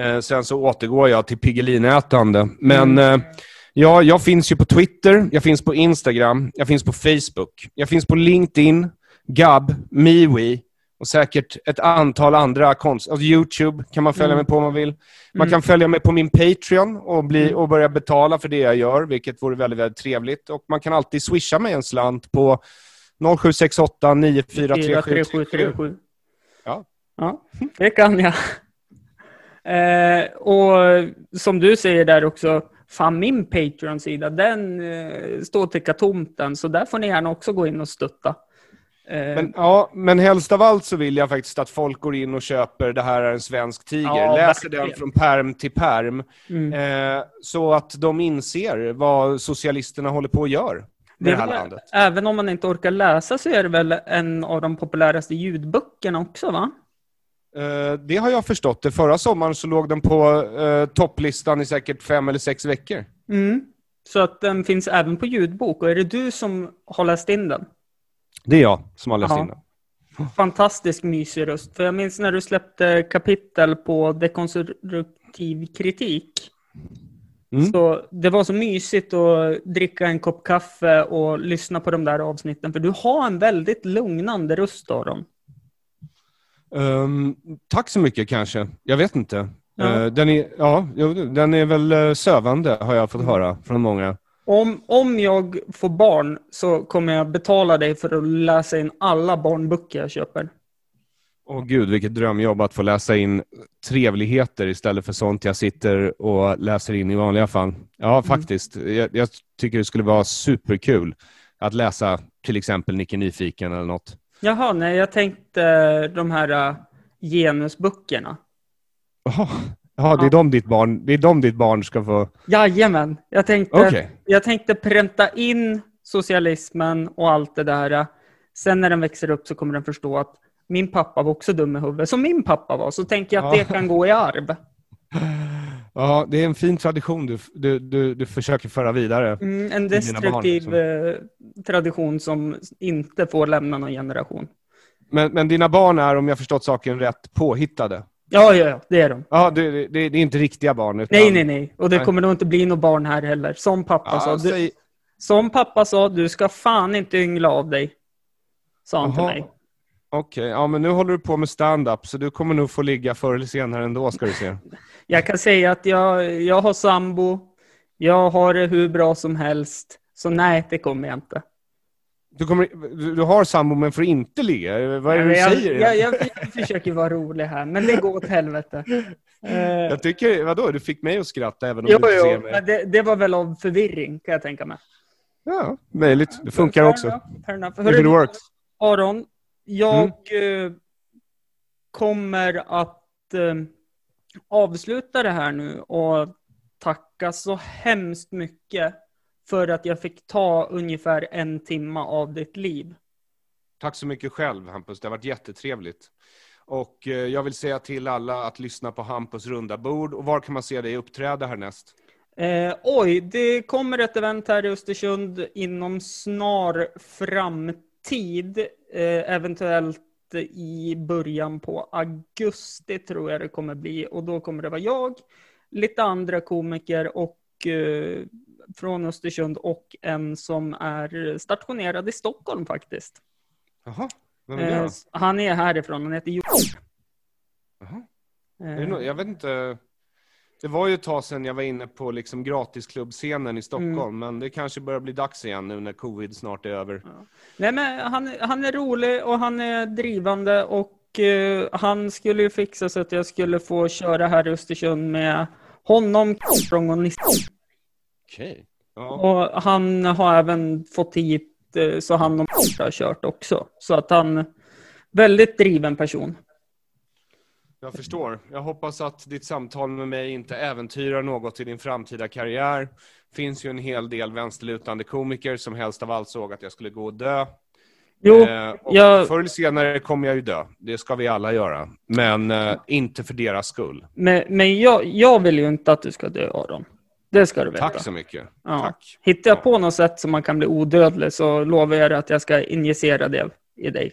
Uh, sen så återgår jag till Piggelinätande. Men mm. ja, jag finns ju på Twitter, jag finns på Instagram, jag finns på Facebook, jag finns på LinkedIn, Gab, MeWe och säkert ett antal andra konst... Alltså YouTube kan man följa mm. mig på om man vill. Man mm. kan följa mig på min Patreon och, bli, mm. och börja betala för det jag gör, vilket vore väldigt, väldigt trevligt. Och man kan alltid swisha mig en slant på 0768 943737. Ja. ja, det kan jag. Eh, och som du säger där också, fan min Patreon-sida, den eh, står till katomten, så där får ni gärna också gå in och stötta. Eh, men, ja, men helst av allt så vill jag faktiskt att folk går in och köper Det här är en svensk tiger, ja, läser verkligen. den från perm till perm, mm. eh, så att de inser vad socialisterna håller på att göra med det, det här väl, landet. Även om man inte orkar läsa så är det väl en av de populäraste ljudböckerna också, va? Eh, det har jag förstått. Det. Förra sommaren så låg den på eh, topplistan i säkert fem eller sex veckor. Mm. Så att den finns även på ljudbok. Och är det du som har läst in den? Det är jag som har läst Aha. in den. Fantastisk mysig röst. För jag minns när du släppte kapitel på dekonstruktiv kritik. Mm. Så det var så mysigt att dricka en kopp kaffe och lyssna på de där avsnitten. För du har en väldigt lugnande röst, Aron. Um, tack så mycket kanske. Jag vet inte. Ja. Uh, den, är, ja, den är väl uh, sövande har jag fått mm. höra från många. Om, om jag får barn så kommer jag betala dig för att läsa in alla barnböcker jag köper. Åh gud, vilket drömjobb att få läsa in trevligheter istället för sånt jag sitter och läser in i vanliga fall. Ja, mm. faktiskt. Jag, jag, tycker det skulle vara superkul att läsa till exempel Nicke Nyfiken eller något. Jaha, nej, jag tänkte de här uh, genusböckerna. Jaha, Ja, det är, de ditt barn, det är de ditt barn ska få... Jajamän. Jag tänkte, okay. jag tänkte pränta in socialismen och allt det där. Sen när den växer upp så kommer den förstå att min pappa var också dum i huvudet, som min pappa var. Så tänker jag att ja. det kan gå i arv. Ja, det är en fin tradition du, du, du, du försöker föra vidare. Mm, en destruktiv barn, liksom. tradition som inte får lämna någon generation. Men, men dina barn är, om jag förstått saken rätt, påhittade? Ja, ja, ja, det är de. Ja, det, det, det är inte riktiga barn. Utan... Nej, nej, nej. Och det nej. kommer nog inte bli något barn här heller. Som pappa ja, sa. Du... Säg, Som pappa sa, du ska fan inte yngla av dig. Sa han till Jaha. mig. Okej, ja men nu håller du på med stand-up så du kommer nog få ligga förr eller senare ändå ska du se. Jag kan säga att jag, jag har sambo, jag har det hur bra som helst. Så nej, det kommer jag inte. Du, kommer, du, du har sambo men får inte ligga? Vad är det du jag, säger? jag, jag, jag försöker vara rolig här, men det går åt helvete. Eh, Jag tycker, vadå, du fick mig att skratta även om jo, du inte ser jo, mig. men det, det var väl av förvirring kan jag tänka mig. Ja, möjligt. Det funkar Fair också. enough, fair enough. Hörru, it works. Aron, jag Mm. eh, kommer att eh, avsluta det här nu och tacka så hemskt mycket för att jag fick ta ungefär en timme av ditt liv. Tack så mycket själv Hampus, det har varit jättetrevligt. Och eh, jag vill säga till alla att lyssna på Hampus runda bord. Och var kan man se dig uppträda härnäst? Eh, oj, det kommer ett event här i Östersund inom snar framtid. Eh, eventuellt i början på augusti tror jag det kommer bli. Och då kommer det vara jag, lite andra komiker och eh, från Östersund och en som är stationerad i Stockholm faktiskt. Jaha, vem är det Eh, då? han är härifrån, han heter Johan. Jaha. Eh, nå- jag vet inte. Det var ju ett tag sedan jag var inne på liksom gratisklubbscenen i Stockholm, Mm. men det kanske börjar bli dags igen nu när covid snart är över. Nej, men han, han är rolig och han är drivande och eh, han skulle ju fixa så att jag skulle få köra här i Östersund med honom, Språng och Nisse. Okej. Ja. Och han har även fått hit eh, så han och har kört också. Så att han väldigt driven person. Jag förstår. Jag hoppas att ditt samtal med mig inte äventyrar något i din framtida karriär. finns ju en hel del vänsterlutande komiker som helst av allt såg att jag skulle gå och dö. Jo, Eh, och jag, Förr eller senare kommer jag ju dö. Det ska vi alla göra. Men eh, inte för deras skull. men, men jag, jag vill ju inte att du ska dö Aron. Det ska du veta. Tack så mycket. Ja. Tack. Hittar jag Ja. på något sätt som man kan bli odödlig så lovar jag att jag ska injicera det i dig.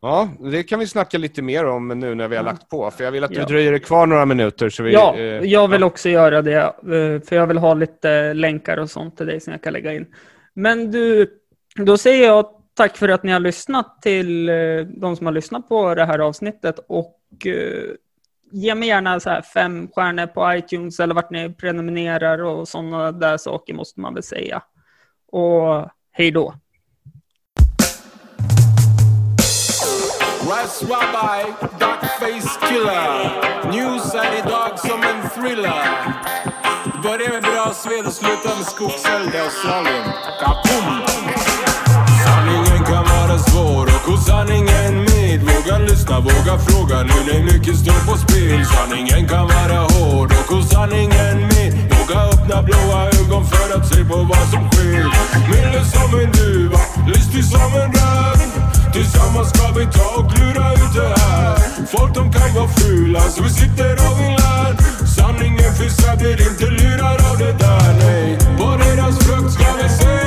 Ja, det kan vi snacka lite mer om nu när vi har lagt på. För jag vill att du Ja. dröjer dig kvar några minuter. Så vi, Ja, eh, jag vill också göra det, eh, för jag vill ha lite länkar och sånt till dig som jag kan lägga in. Men du, då säger jag tack för att ni har lyssnat till eh, de som har lyssnat på det här avsnittet och ge mig gärna så här fem stjärnor på iTunes eller vart ni prenumererar och sådana där saker måste man väl säga. Och hej då! Ras Rabbi, Duckface Killer News är idag som en thriller Börjar med bra sved och slutar med skogseld i Australien Kaboom! Sanningen kan vara svår och hos sanningen tid Våga lyssna, våga fråga. Nu när mycket står på spel. Sanningen kan vara hård och hos sanningen med. Våga öppna blåa ögon för att se på vad som sker. Milde som en duva, listig som en räv Tillsammans ska vi ta och klura ut det här. Folk de kan vara fula så vi sitter och vi lär. Sanningen finns här, blir inte lurad av det där. Nej På deras frukt ska vi se.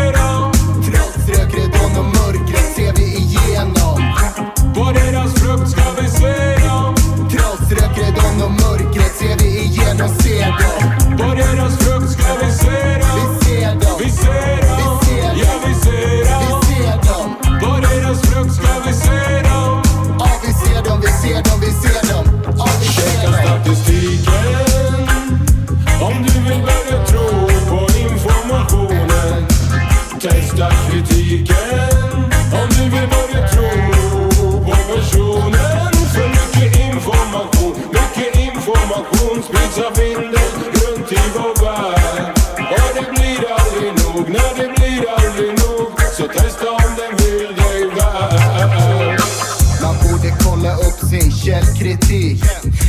Kolla upp sin källkritik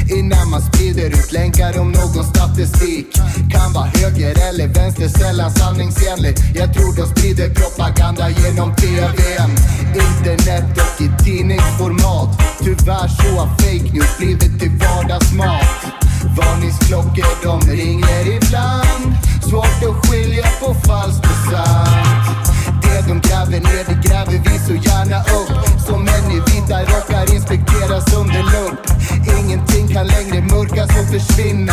innan man sprider ut länkar om någon statistik. Kan vara höger eller vänster, sällan sanningsenlig. Jag tror de sprider propaganda genom TV, internet och i tidningsformat. Tyvärr så har fake news blivit till vardagsmat. Varningsklockor de ringer ibland. Svårt att skilja på falskt och sant väg. Om gräver ner, det gräver vi så gärna upp. Som män i vita rockar inspekteras under lupp. Ingenting kan längre mörkas och försvinna.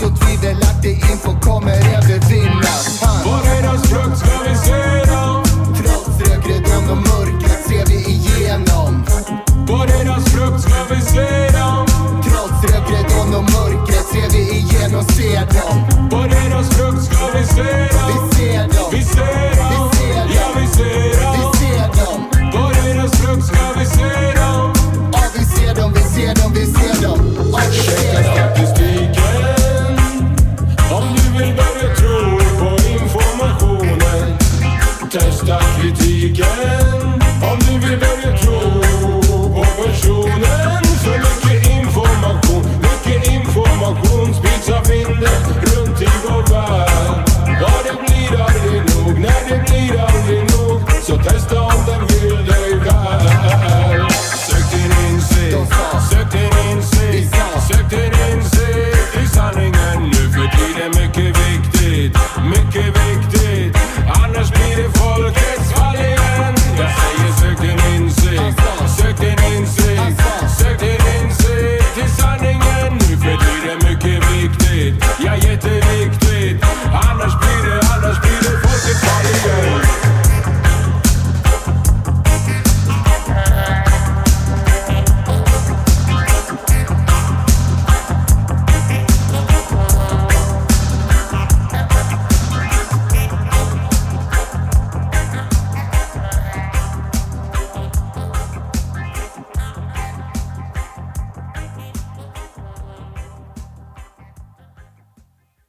Så tvivelaktig info kommer övervinnas. Var är deras frukt ska vi se dem? Trots rökridån och mörkret ser vi igenom. Var är deras frukt ska vi se dem? Rödgröt och mörkret ser vi igen och ser dem. På deras frukt ska vi se dem. Vi ser dem. Vi ser dem. Ja, vi ser dem. Vi ser dem. På deras frukt ska